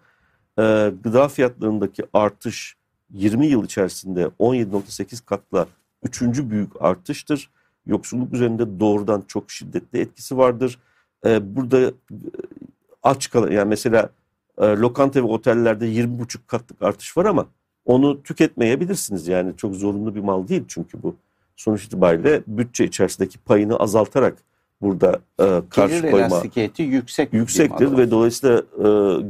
E, gıda fiyatlarındaki artış 20 yıl içerisinde 17.8 katla üçüncü büyük artıştır. Yoksulluk üzerinde doğrudan çok şiddetli etkisi vardır. E, burada aç kalan yani mesela e, lokanta ve otellerde 20,5 katlık artış var ama onu tüketmeyebilirsiniz. Yani çok zorunlu bir mal değil çünkü bu. Sonuç itibariyle bütçe içerisindeki payını azaltarak burada e, karşı Gelir koyma elastikiyeti yüksek. yüksektir ve dolayısıyla e,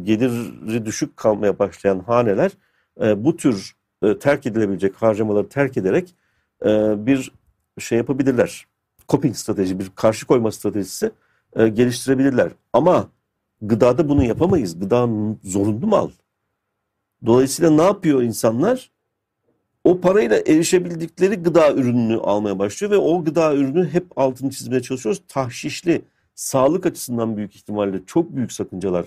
geliri düşük kalmaya başlayan haneler e, bu tür e, terk edilebilecek harcamaları terk ederek e, bir şey yapabilirler. Coping strateji, bir karşı koyma stratejisi e, geliştirebilirler. Ama gıdada bunu yapamayız. Gıda zorunlu mal. Dolayısıyla ne yapıyor insanlar? O parayla erişebildikleri gıda ürününü almaya başlıyor ve o gıda ürünü hep altını çizmeye çalışıyoruz. Tahşişli, sağlık açısından büyük ihtimalle çok büyük sakıncalar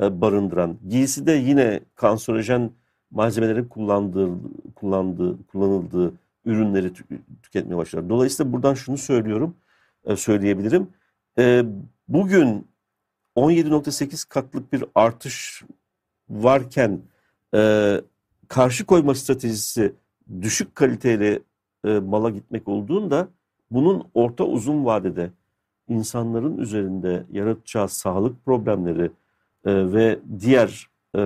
e, barındıran, giysi de yine kanserojen malzemelerin kullandığı, kullandığı, kullanıldığı ürünleri tü- tüketmeye başlar. Dolayısıyla buradan şunu söylüyorum, e, söyleyebilirim. E, bugün 17.8 katlık bir artış varken e, karşı koyma stratejisi düşük kaliteli e, mala gitmek olduğunda bunun orta uzun vadede insanların üzerinde yaratacağı sağlık problemleri e, ve diğer e,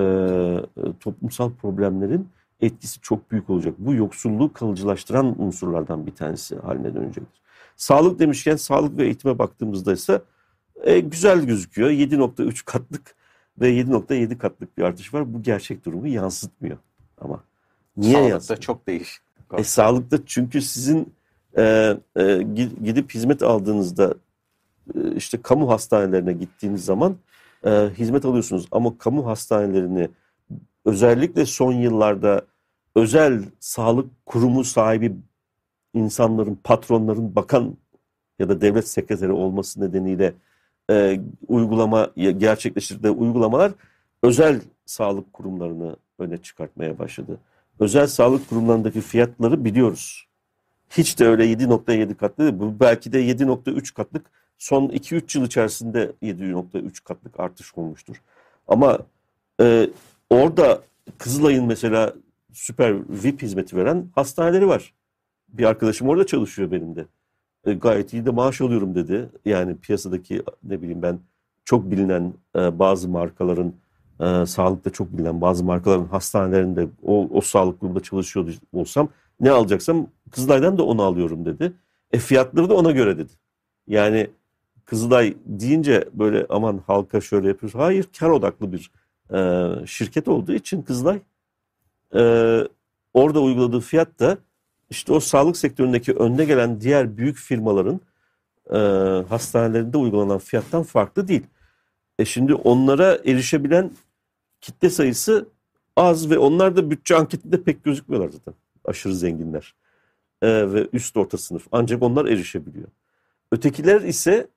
toplumsal problemlerin etkisi çok büyük olacak. Bu yoksulluğu kalıcılaştıran unsurlardan bir tanesi haline dönecektir. Sağlık demişken sağlık ve eğitime baktığımızda ise e, güzel gözüküyor. 7.3 katlık ve 7.7 katlık bir artış var. Bu gerçek durumu yansıtmıyor ama. Niye Sağlıkta yansıtmıyor? çok değişik. E, sağlıkta çünkü sizin e, e, gi- gidip hizmet aldığınızda e, işte kamu hastanelerine gittiğiniz zaman e, hizmet alıyorsunuz. Ama kamu hastanelerini özellikle son yıllarda özel sağlık kurumu sahibi insanların, patronların, bakan ya da devlet sekreteri olması nedeniyle e, uygulama gerçekleştirdiği uygulamalar özel sağlık kurumlarını öne çıkartmaya başladı. Özel sağlık kurumlarındaki fiyatları biliyoruz. Hiç de öyle 7.7 katlı değil. Bu belki de 7.3 katlık son 2-3 yıl içerisinde 7.3 katlık artış olmuştur. Ama e, orada Kızılay'ın mesela süper VIP hizmeti veren hastaneleri var. Bir arkadaşım orada çalışıyor benim de. E, gayet iyi de maaş alıyorum dedi. Yani piyasadaki ne bileyim ben çok bilinen e, bazı markaların e, sağlıkta çok bilinen bazı markaların hastanelerinde o, o sağlık grubunda çalışıyordu olsam ne alacaksam Kızılay'dan da onu alıyorum dedi. E fiyatları da ona göre dedi. Yani Kızılay deyince böyle aman halka şöyle yapıyoruz. Hayır kar odaklı bir e, şirket olduğu için Kızılay e, orada uyguladığı fiyat da işte o sağlık sektöründeki önde gelen diğer büyük firmaların e, hastanelerinde uygulanan fiyattan farklı değil. E şimdi onlara erişebilen kitle sayısı az ve onlar da bütçe anketinde pek gözükmüyorlar zaten. Aşırı zenginler e, ve üst orta sınıf. Ancak onlar erişebiliyor. Ötekiler ise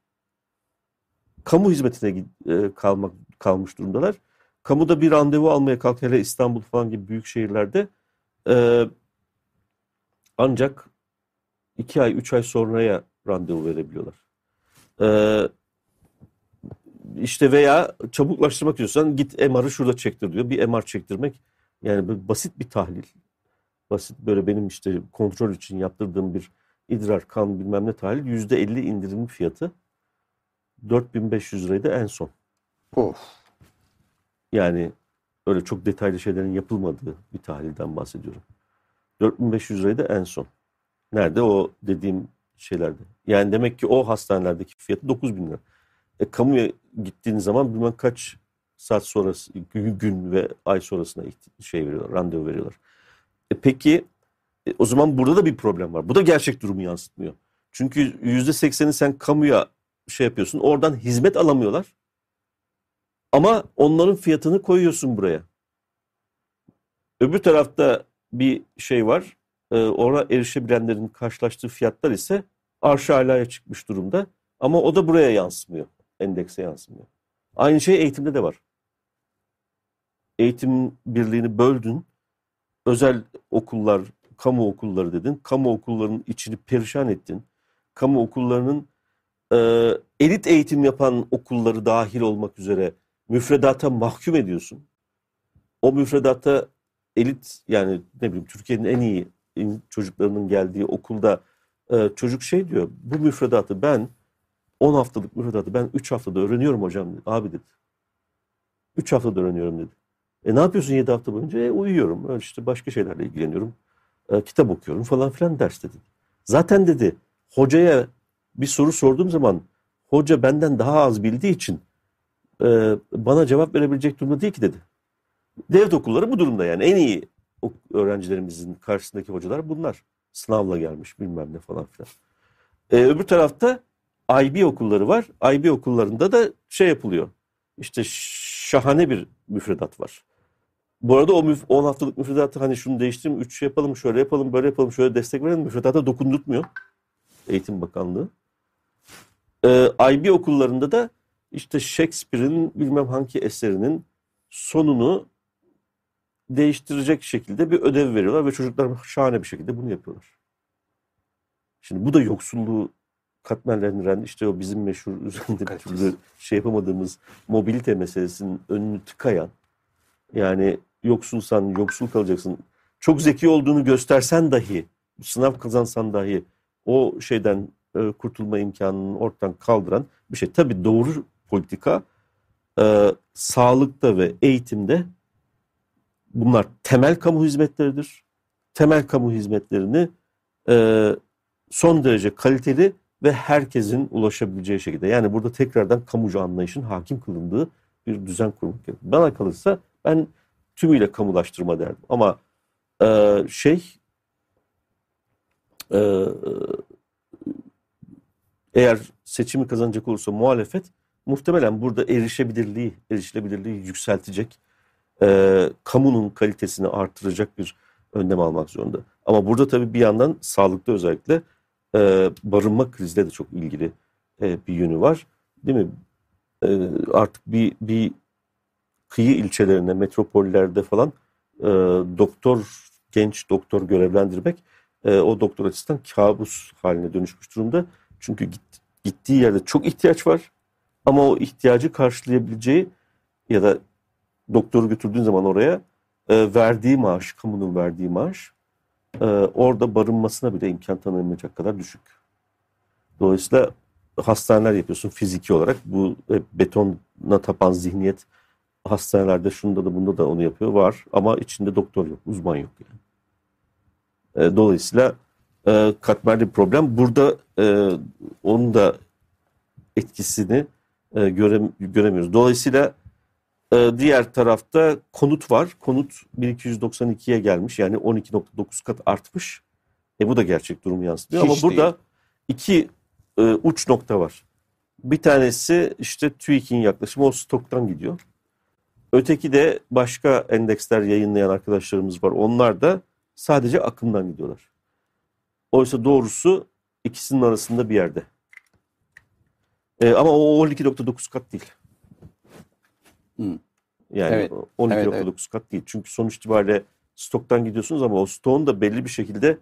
kamu hizmetine e, kalmak kalmış durumdalar. Kamuda bir randevu almaya kalk hele İstanbul falan gibi büyük şehirlerde e, ancak iki ay, üç ay sonraya randevu verebiliyorlar. E, işte veya çabuklaştırmak istiyorsan git MR'ı şurada çektir diyor. Bir MR çektirmek yani böyle basit bir tahlil. Basit böyle benim işte kontrol için yaptırdığım bir idrar, kan bilmem ne tahlil yüzde elli indirimli fiyatı 4500 liraydı en son. Of. Yani öyle çok detaylı şeylerin yapılmadığı bir tahlilden bahsediyorum. 4500 liraydı en son. Nerede o dediğim şeylerde. Yani demek ki o hastanelerdeki fiyatı 9000 lira. E, kamuya gittiğin zaman bilmem kaç saat sonrası, gün ve ay sonrasına şey veriyorlar, randevu veriyorlar. E, peki e, o zaman burada da bir problem var. Bu da gerçek durumu yansıtmıyor. Çünkü yüzde sekseni sen kamuya şey yapıyorsun, oradan hizmet alamıyorlar. Ama onların fiyatını koyuyorsun buraya. Öbür tarafta bir şey var. E, ona erişebilenlerin karşılaştığı fiyatlar ise arş alaya çıkmış durumda. Ama o da buraya yansımıyor. Endekse yansımıyor. Aynı şey eğitimde de var. Eğitim birliğini böldün. Özel okullar, kamu okulları dedin. Kamu okullarının içini perişan ettin. Kamu okullarının e, elit eğitim yapan okulları dahil olmak üzere müfredata mahkum ediyorsun. O müfredata elit yani ne bileyim Türkiye'nin en iyi çocuklarının geldiği okulda e, çocuk şey diyor. Bu müfredatı ben 10 haftalık müfredatı ben 3 haftada öğreniyorum hocam. Abi dedi. 3 haftada öğreniyorum dedi. E ne yapıyorsun 7 hafta boyunca? E uyuyorum. Öyle işte başka şeylerle ilgileniyorum. E, kitap okuyorum falan filan ders dedi. Zaten dedi hocaya bir soru sorduğum zaman hoca benden daha az bildiği için e, bana cevap verebilecek durumda değil ki dedi. Devlet okulları bu durumda yani en iyi öğrencilerimizin karşısındaki hocalar bunlar. Sınavla gelmiş bilmem ne falan filan. E, öbür tarafta IB okulları var. IB okullarında da şey yapılıyor. İşte şahane bir müfredat var. Bu arada o 10 haftalık müfredatı hani şunu değiştirelim, 3 şey yapalım, şöyle yapalım, böyle yapalım, şöyle destek verelim müfredata dokundurtmuyor. Eğitim Bakanlığı. Ee, IB okullarında da işte Shakespeare'in bilmem hangi eserinin sonunu değiştirecek şekilde bir ödev veriyorlar ve çocuklar şahane bir şekilde bunu yapıyorlar. Şimdi bu da yoksulluğu katmerlendiren işte o bizim meşhur üzerinde bir türlü şey yapamadığımız mobilite meselesinin önünü tıkayan yani yoksulsan yoksul kalacaksın. Çok zeki olduğunu göstersen dahi sınav kazansan dahi o şeyden e, kurtulma imkanını ortadan kaldıran bir şey. Tabii doğru politika e, sağlıkta ve eğitimde bunlar temel kamu hizmetleridir. Temel kamu hizmetlerini e, son derece kaliteli ve herkesin ulaşabileceği şekilde. Yani burada tekrardan kamucu anlayışın hakim kılındığı bir düzen kurmak gerekiyor. Bana kalırsa ben tümüyle kamulaştırma derdim. Ama e, şey e, eğer seçimi kazanacak olursa muhalefet muhtemelen burada erişebilirliği, erişilebilirliği yükseltecek, e, kamunun kalitesini artıracak bir önlem almak zorunda. Ama burada tabii bir yandan sağlıkta özellikle e, barınma krizle de çok ilgili e, bir yönü var. Değil mi? E, artık bir, bir kıyı ilçelerine, metropollerde falan e, doktor, genç doktor görevlendirmek e, o doktor açısından kabus haline dönüşmüş durumda. Çünkü git, gittiği yerde çok ihtiyaç var ama o ihtiyacı karşılayabileceği ya da doktoru götürdüğün zaman oraya e, verdiği maaş, kamunun verdiği maaş e, orada barınmasına bile imkan tanımayacak kadar düşük. Dolayısıyla hastaneler yapıyorsun fiziki olarak. Bu e, betona tapan zihniyet hastanelerde şunda da bunda da onu yapıyor var ama içinde doktor yok, uzman yok yani. E, dolayısıyla e, katmerli bir problem. Burada e, onun da etkisini e, göre, göremiyoruz. Dolayısıyla diğer tarafta konut var. Konut 1292'ye gelmiş yani 12.9 kat artmış. E, bu da gerçek durumu yansıtıyor. Hiç Ama burada değil. iki e, uç nokta var. Bir tanesi işte TÜİK'in yaklaşımı o stoktan gidiyor. Öteki de başka endeksler yayınlayan arkadaşlarımız var. Onlar da sadece akımdan gidiyorlar. Oysa doğrusu ikisinin arasında bir yerde. Ee, ama o 12.9 kat değil. Yani evet. 12.9 evet, evet. kat değil. Çünkü sonuç itibariyle stoktan gidiyorsunuz ama o stoğun da belli bir şekilde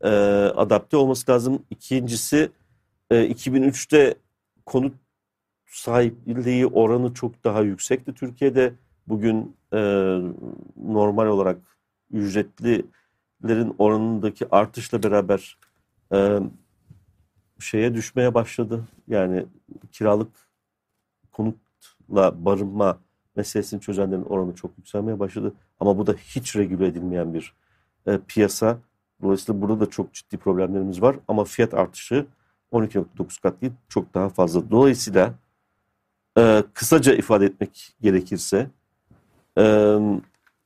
e, adapte olması lazım. İkincisi e, 2003'te konut sahipliği oranı çok daha yüksekti Türkiye'de bugün e, normal olarak ücretlilerin oranındaki artışla beraber e, şeye düşmeye başladı. Yani kiralık konutla barınma meselesini çözenlerin oranı çok yükselmeye başladı. Ama bu da hiç regüle edilmeyen bir e, piyasa. Dolayısıyla burada da çok ciddi problemlerimiz var. Ama fiyat artışı 12.9 kat değil çok daha fazla. Dolayısıyla e, kısaca ifade etmek gerekirse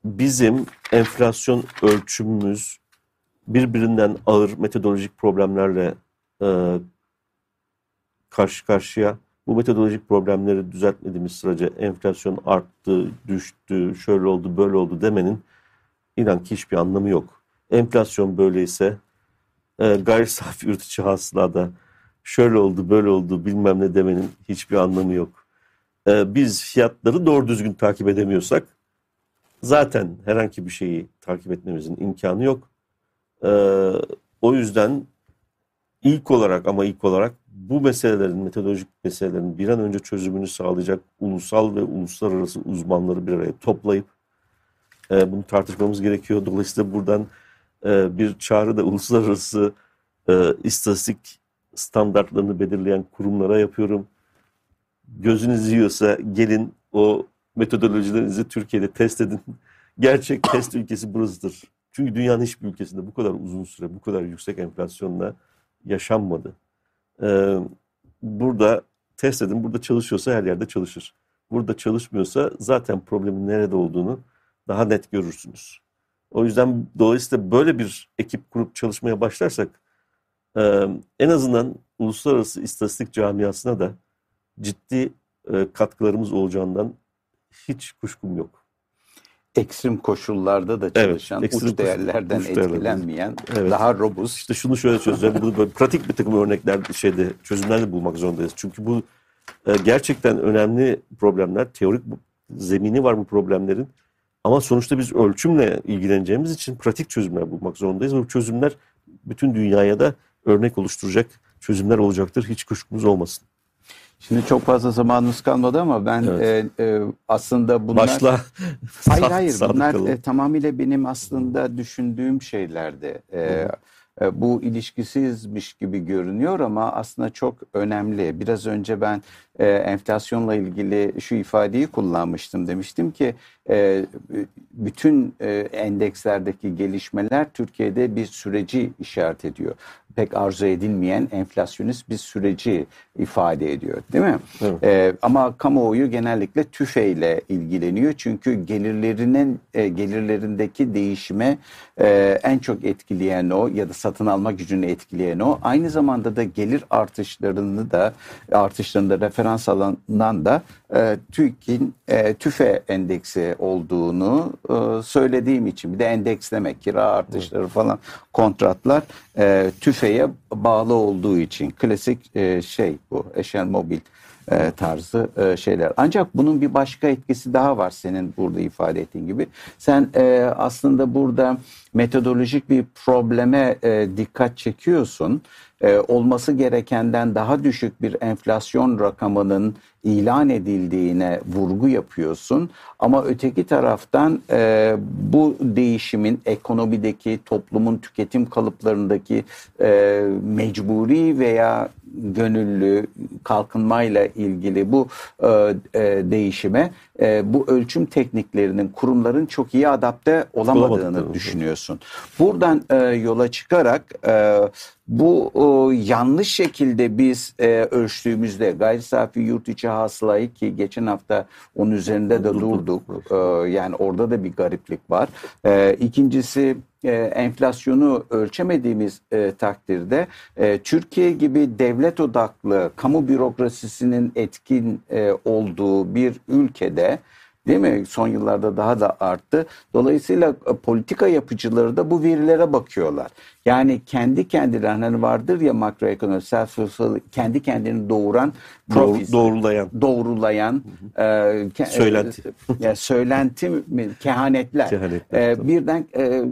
bizim enflasyon ölçümümüz birbirinden ağır metodolojik problemlerle karşı karşıya. Bu metodolojik problemleri düzeltmediğimiz sırada enflasyon arttı, düştü, şöyle oldu, böyle oldu demenin inan ki hiçbir anlamı yok. Enflasyon böyleyse e, gayri safi yurt içi hasılada şöyle oldu, böyle oldu bilmem ne demenin hiçbir anlamı yok. E, biz fiyatları doğru düzgün takip edemiyorsak zaten herhangi bir şeyi takip etmemizin imkanı yok. Ee, o yüzden ilk olarak ama ilk olarak bu meselelerin, metodolojik meselelerin bir an önce çözümünü sağlayacak ulusal ve uluslararası uzmanları bir araya toplayıp e, bunu tartışmamız gerekiyor. Dolayısıyla buradan e, bir çağrı da uluslararası e, istatistik standartlarını belirleyen kurumlara yapıyorum. Gözünüz yiyorsa gelin o metodolojilerinizi Türkiye'de test edin. Gerçek test ülkesi burasıdır. Çünkü dünyanın hiçbir ülkesinde bu kadar uzun süre, bu kadar yüksek enflasyonla yaşanmadı. Ee, burada test edin, burada çalışıyorsa her yerde çalışır. Burada çalışmıyorsa zaten problemin nerede olduğunu daha net görürsünüz. O yüzden dolayısıyla böyle bir ekip kurup çalışmaya başlarsak e, en azından uluslararası istatistik camiasına da ciddi e, katkılarımız olacağından hiç kuşkum yok. Ekstrem koşullarda da çalışan, evet, uç değerlerden uç etkilenmeyen, evet. daha robust. İşte şunu şöyle çözeceğim. bunu böyle pratik bir takım örnekler, şeyde çözümler de bulmak zorundayız. Çünkü bu e, gerçekten önemli problemler. Teorik zemini var bu problemlerin. Ama sonuçta biz ölçümle ilgileneceğimiz için pratik çözümler bulmak zorundayız. Bu çözümler bütün dünyaya da örnek oluşturacak çözümler olacaktır. Hiç kuşkumuz olmasın. Şimdi çok fazla zamanımız kalmadı ama ben evet. e, e, aslında bunlar... Başla. Hayır hayır bunlar e, tamamıyla benim aslında düşündüğüm şeylerdi. E, e, bu ilişkisizmiş gibi görünüyor ama aslında çok önemli. Biraz önce ben e, enflasyonla ilgili şu ifadeyi kullanmıştım. Demiştim ki e, bütün e, endekslerdeki gelişmeler Türkiye'de bir süreci işaret ediyor pek arzu edilmeyen enflasyonist bir süreci ifade ediyor değil mi? Evet. Ee, ama kamuoyu genellikle tüfeyle ilgileniyor çünkü gelirlerinin e, gelirlerindeki değişime e, en çok etkileyen o ya da satın alma gücünü etkileyen o. Aynı zamanda da gelir artışlarını da artışlarında referans alınan da e, TÜİK'in e, tüfe endeksi olduğunu e, söylediğim için bir de endeksleme kira artışları falan kontratlar e, tüfeğe bağlı olduğu için klasik e, şey bu Eşen Mobil e, tarzı e, şeyler. Ancak bunun bir başka etkisi daha var senin burada ifade ettiğin gibi. Sen e, aslında burada metodolojik bir probleme e, dikkat çekiyorsun. E, olması gerekenden daha düşük bir enflasyon rakamının ilan edildiğine vurgu yapıyorsun. Ama öteki taraftan e, bu değişimin ekonomideki, toplumun tüketim kalıplarındaki e, mecburi veya gönüllü kalkınmayla ilgili bu e, e, değişime e, bu ölçüm tekniklerinin kurumların çok iyi adapte olamadığını Olamadı, düşünüyorsun. Buradan e, yola çıkarak e, bu e, yanlış şekilde biz e, ölçtüğümüzde gayri safi yurt içi hasılayı ki geçen hafta onun üzerinde de durduk. E, yani orada da bir gariplik var. E, ikincisi e, enflasyonu ölçemediğimiz e, takdirde e, Türkiye gibi devlet odaklı kamu bürokrasisinin etkin e, olduğu bir ülkede Değil mi? Son yıllarda daha da arttı. Dolayısıyla e, politika yapıcıları da bu verilere bakıyorlar. Yani kendi kendilerine hani vardır ya makroekonomi self kendi kendini doğuran profis, doğrulayan. Doğrulayan e, söylenti e, yani söylenti mi? Kehanetler, kehanetler e, birden e,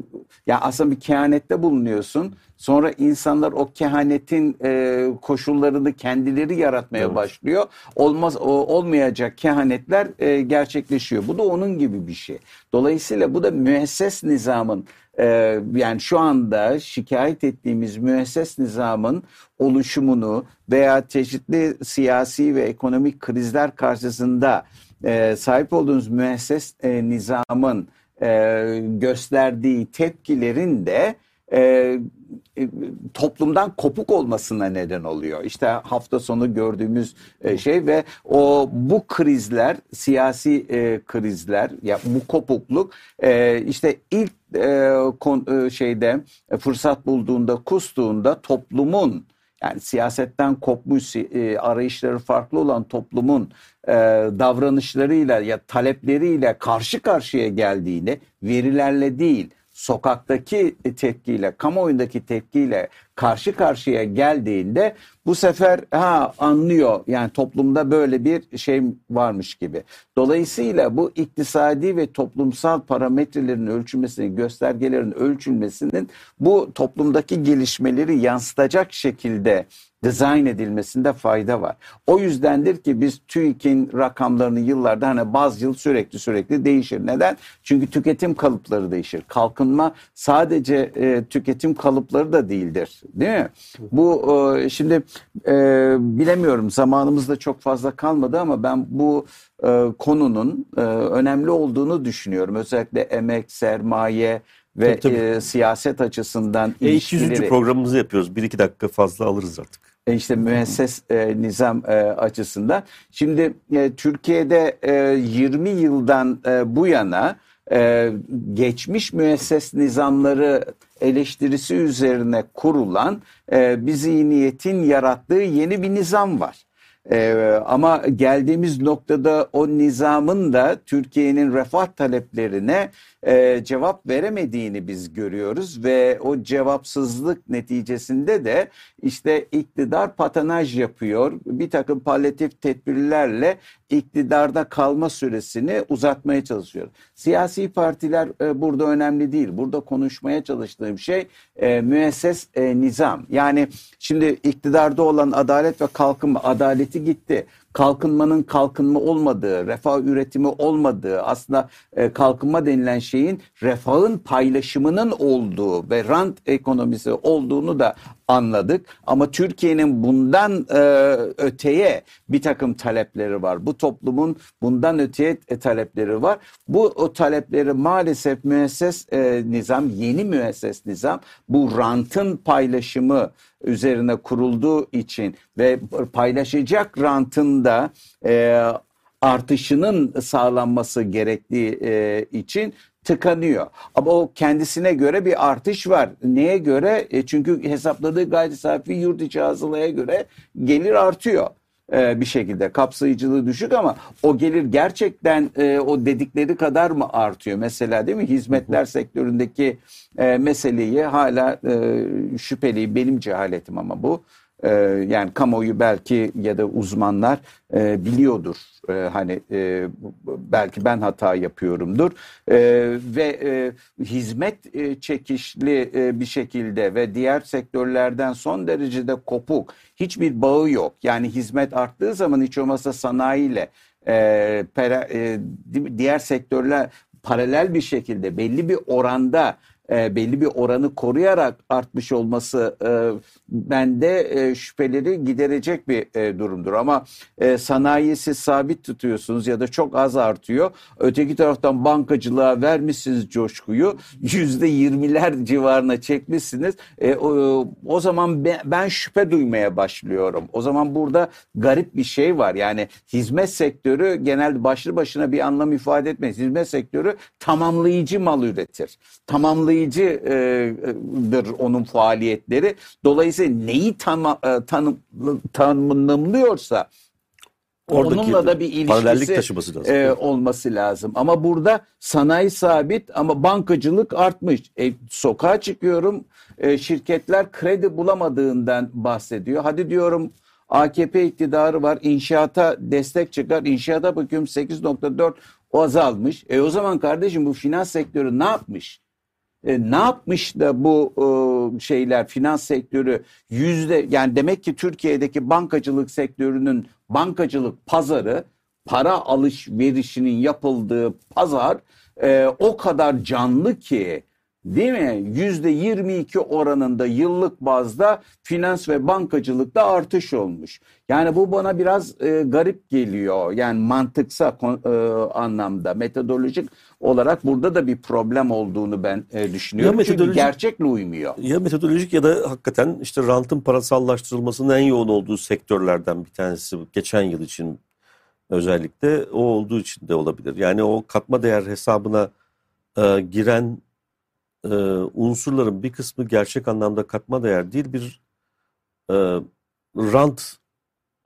ya aslında bir kehanette bulunuyorsun sonra insanlar o kehanetin e, koşullarını kendileri yaratmaya evet. başlıyor. Olmaz o, olmayacak kehanetler e, gerçekleşiyor. Bu da onun gibi bir şey. Dolayısıyla bu da müesses nizamın ee, yani şu anda şikayet ettiğimiz müesses nizamın oluşumunu veya çeşitli siyasi ve ekonomik krizler karşısında e, sahip olduğumuz müesses e, nizamın e, gösterdiği tepkilerin de e, e, toplumdan kopuk olmasına neden oluyor. İşte hafta sonu gördüğümüz e, şey ve o bu krizler siyasi e, krizler ya bu kopukluk e, işte ilk e, kon, e, şeyde e, fırsat bulduğunda kustuğunda toplumun yani siyasetten kopmuş e, arayışları farklı olan toplumun e, davranışlarıyla ya talepleriyle karşı karşıya geldiğini verilerle değil sokaktaki tepkiyle, kamuoyundaki tepkiyle karşı karşıya geldiğinde bu sefer ha anlıyor yani toplumda böyle bir şey varmış gibi. Dolayısıyla bu iktisadi ve toplumsal parametrelerin ölçülmesinin, göstergelerin ölçülmesinin bu toplumdaki gelişmeleri yansıtacak şekilde dizayn edilmesinde fayda var. O yüzdendir ki biz TÜİK'in rakamlarını yıllarda hani bazı yıl sürekli sürekli değişir. Neden? Çünkü tüketim kalıpları değişir. Kalkınma sadece e, tüketim kalıpları da değildir Değil mi? Bu e, şimdi e, bilemiyorum zamanımızda çok fazla kalmadı ama ben bu e, konunun e, önemli olduğunu düşünüyorum. Özellikle emek, sermaye ve Tabii, tabii. e, siyaset açısından E, 200. ilişkileri. programımızı yapıyoruz. 1-2 dakika fazla alırız artık. E, işte müesses e, nizam e, açısından. Şimdi e, Türkiye'de e, 20 yıldan e, bu yana e, geçmiş müesses nizamları eleştirisi üzerine kurulan e, bir zihniyetin yarattığı yeni bir nizam var. Ee, ama geldiğimiz noktada o nizamın da Türkiye'nin refah taleplerine e, cevap veremediğini biz görüyoruz ve o cevapsızlık neticesinde de işte iktidar patanaj yapıyor. Bir takım palyatif tedbirlerle iktidarda kalma süresini uzatmaya çalışıyor. Siyasi partiler e, burada önemli değil. Burada konuşmaya çalıştığım şey e, müesses e, nizam. Yani şimdi iktidarda olan adalet ve kalkınma adaleti gitti. Kalkınmanın kalkınma olmadığı, refah üretimi olmadığı, aslında e, kalkınma denilen şeyin refahın paylaşımının olduğu ve rant ekonomisi olduğunu da anladık. Ama Türkiye'nin bundan e, öteye bir takım talepleri var. Bu toplumun bundan öteye e, talepleri var. Bu o talepleri maalesef müesses e, nizam, yeni müesses nizam bu rantın paylaşımı üzerine kurulduğu için ve paylaşacak rantın da e, artışının sağlanması gerektiği e, için tıkanıyor. Ama o kendisine göre bir artış var. Neye göre? E, çünkü hesapladığı gayri safi yurt içi hasılaya göre gelir artıyor e, bir şekilde. Kapsayıcılığı düşük ama o gelir gerçekten e, o dedikleri kadar mı artıyor? Mesela değil mi? Hizmetler sektöründeki e, meseleyi hala e, şüpheli benim cehaletim ama bu. E, yani kamuoyu belki ya da uzmanlar e, biliyordur. E, hani e, belki ben hata yapıyorumdur. E, ve e, hizmet e, çekişli e, bir şekilde ve diğer sektörlerden son derecede kopuk. Hiçbir bağı yok. Yani hizmet arttığı zaman hiç olmazsa sanayiyle e, pera, e, diğer sektörler paralel bir şekilde belli bir oranda e, belli bir oranı koruyarak artmış olması e, bende e, şüpheleri giderecek bir e, durumdur. Ama e, sanayisi sabit tutuyorsunuz ya da çok az artıyor. Öteki taraftan bankacılığa vermişsiniz coşkuyu. Yüzde yirmiler civarına çekmişsiniz. E, o, o zaman ben, ben şüphe duymaya başlıyorum. O zaman burada garip bir şey var. Yani hizmet sektörü genelde başlı başına bir anlam ifade etmez. Hizmet sektörü tamamlayıcı mal üretir. Tamamlayıcıdır onun faaliyetleri. Dolayısıyla neyi tam, tanım, tanımlıyorsa Oradaki onunla da bir ilişkisi taşıması lazım. e, olması lazım. Ama burada sanayi sabit ama bankacılık artmış. E, sokağa çıkıyorum e, şirketler kredi bulamadığından bahsediyor. Hadi diyorum AKP iktidarı var inşaata destek çıkar. İnşaata bakıyorum 8.4 o azalmış. E o zaman kardeşim bu finans sektörü ne yapmış? E, ne yapmış da bu e, şeyler finans sektörü yüzde yani demek ki Türkiye'deki bankacılık sektörünün bankacılık pazarı para alışverişinin yapıldığı pazar e, o kadar canlı ki değil mi? Yüzde 22 oranında yıllık bazda finans ve bankacılıkta artış olmuş. Yani bu bana biraz e, garip geliyor. Yani mantıksal e, anlamda metodolojik olarak burada da bir problem olduğunu ben e, düşünüyorum. Ya Çünkü gerçekle uymuyor. Ya metodolojik ya da hakikaten işte rantın parasallaştırılmasının en yoğun olduğu sektörlerden bir tanesi geçen yıl için özellikle o olduğu için de olabilir. Yani o katma değer hesabına e, giren e, unsurların bir kısmı gerçek anlamda katma değer değil bir e, rant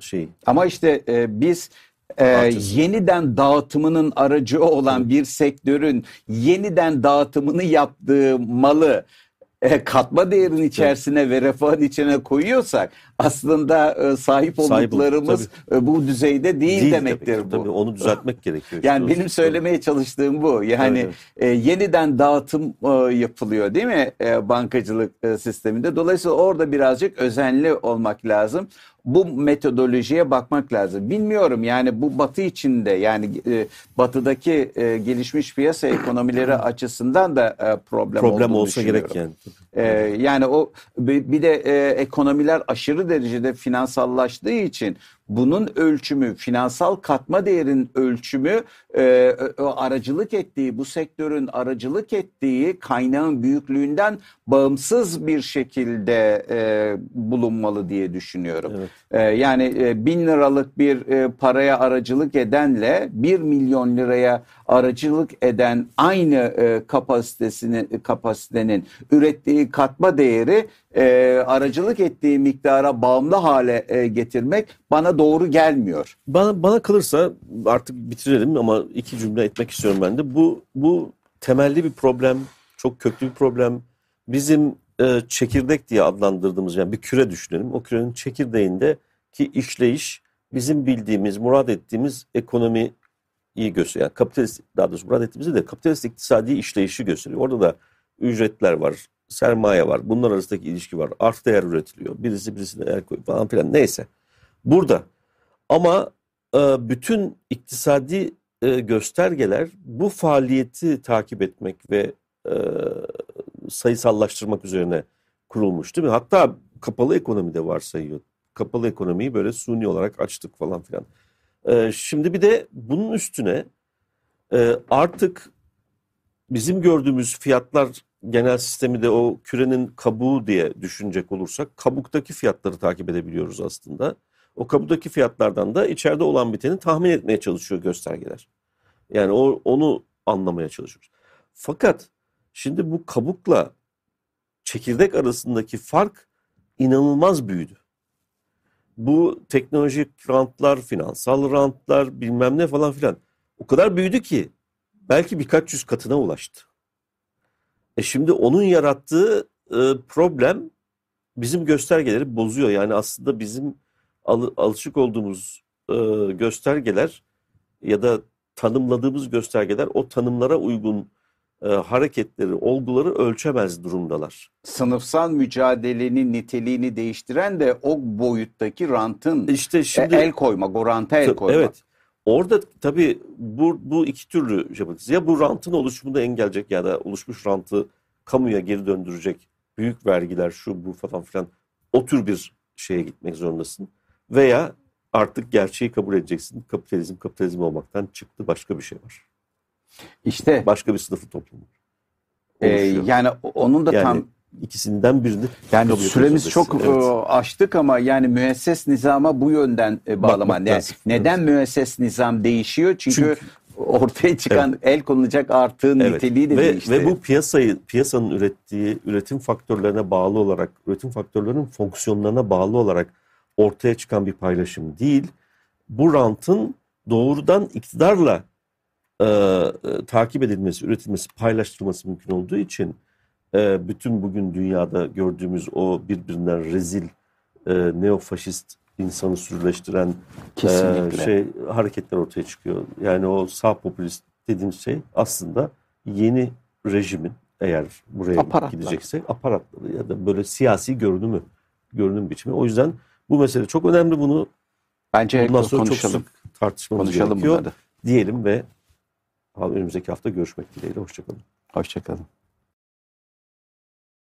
şeyi. Ama işte e, biz e, yeniden dağıtımının aracı olan bir sektörün yeniden dağıtımını yaptığı malı e, katma değerin içerisine ve refahın içine koyuyorsak aslında e, sahip Sahip olduk, olduklarımız e, bu düzeyde değil, Değil demektir tabii, bu. Tabii onu düzeltmek gerekiyor. Yani benim söylemeye çalıştığım bu. Yani Evet, e, yeniden dağıtım e, yapılıyor değil mi e, bankacılık e, sisteminde. Dolayısıyla orada birazcık özenli olmak lazım. Bu metodolojiye bakmak lazım. Bilmiyorum yani bu batı içinde yani e, batıdaki e, gelişmiş piyasa ekonomileri açısından da e, problem, problem olsa gerek yani. E, yani o bir bir de e, ekonomiler aşırı derecede finansallaştığı için bunun ölçümü, finansal katma değerin ölçümü e, aracılık ettiği, bu sektörün aracılık ettiği kaynağın büyüklüğünden bağımsız bir şekilde e, bulunmalı diye düşünüyorum. Evet. E, yani e, bin liralık bir e, paraya aracılık edenle bir milyon liraya aracılık eden aynı e, kapasitesini kapasitenin ürettiği katma değeri e, aracılık ettiği miktara bağımlı hale e, getirmek bana doğru gelmiyor. Bana, bana kalırsa artık bitirelim ama iki cümle etmek istiyorum ben de. Bu, bu temelli bir problem, çok köklü bir problem. Bizim e, çekirdek diye adlandırdığımız yani bir küre düşünelim. O kürenin çekirdeğinde ki işleyiş bizim bildiğimiz, murad ettiğimiz ekonomi iyi gösteriyor. Yani kapitalist, daha doğrusu murad ettiğimizde de kapitalist iktisadi işleyişi gösteriyor. Orada da ücretler var, sermaye var, bunlar arasındaki ilişki var. Arf değer üretiliyor. Birisi birisine el koyuyor falan filan neyse. Burada ama e, bütün iktisadi e, göstergeler bu faaliyeti takip etmek ve e, sayısallaştırmak üzerine kurulmuş değil mi? Hatta kapalı ekonomide varsayıyor. Kapalı ekonomiyi böyle suni olarak açtık falan filan. E, şimdi bir de bunun üstüne e, artık bizim gördüğümüz fiyatlar genel sistemi de o kürenin kabuğu diye düşünecek olursak kabuktaki fiyatları takip edebiliyoruz aslında. O kabuktaki fiyatlardan da içeride olan biteni tahmin etmeye çalışıyor göstergeler. Yani o, onu anlamaya çalışıyoruz. Fakat şimdi bu kabukla çekirdek arasındaki fark inanılmaz büyüdü. Bu teknolojik rantlar, finansal rantlar bilmem ne falan filan o kadar büyüdü ki belki birkaç yüz katına ulaştı. E şimdi onun yarattığı e, problem bizim göstergeleri bozuyor. Yani aslında bizim al, alışık olduğumuz e, göstergeler ya da tanımladığımız göstergeler o tanımlara uygun e, hareketleri, olguları ölçemez durumdalar. Sınıfsal mücadelenin niteliğini değiştiren de o boyuttaki rantın İşte şimdi el koymak, o ranta el koymak. evet. Orada tabii bu, bu iki türlü şey yapacağız. Ya bu rantın oluşumunu engelleyecek ya da oluşmuş rantı kamuya geri döndürecek büyük vergiler şu bu falan filan o tür bir şeye gitmek zorundasın. Veya artık gerçeği kabul edeceksin. Kapitalizm kapitalizm olmaktan çıktı başka bir şey var. İşte Başka bir sınıfı toplum var. e, Oluşuyor. yani onun da yani tam ikisinden birini Yani süremiz çok zorundasın. e, açtık ama yani müesses nizama bu yönden e, bağlaman. Yani neden müesses nizam değişiyor? Çünkü, Çünkü- ortaya çıkan el konulacak artığın Evet. niteliği de ve, değişti. ve bu piyasayı piyasanın ürettiği üretim faktörlerine bağlı olarak üretim faktörlerinin fonksiyonlarına bağlı olarak ortaya çıkan bir paylaşım değil. Bu rantın doğrudan iktidarla e, e, takip edilmesi, üretilmesi, paylaştırılması mümkün olduğu için e, bütün bugün dünyada gördüğümüz o birbirinden rezil e, neofaşist insanı sürüleştiren e, şey hareketler ortaya çıkıyor. Yani o sağ popülist dediğimiz şey aslında yeni rejimin eğer buraya Aparatlar. gidecekse aparatları ya da böyle siyasi görünümü, görünüm biçimi. O yüzden bu mesele çok önemli. Bunu Bence bundan sonra konuşalım. çok sık tartışmamız Konuşalım gerekiyor bunları. diyelim ve önümüzdeki hafta görüşmek dileğiyle. Hoşçakalın. Hoşçakalın.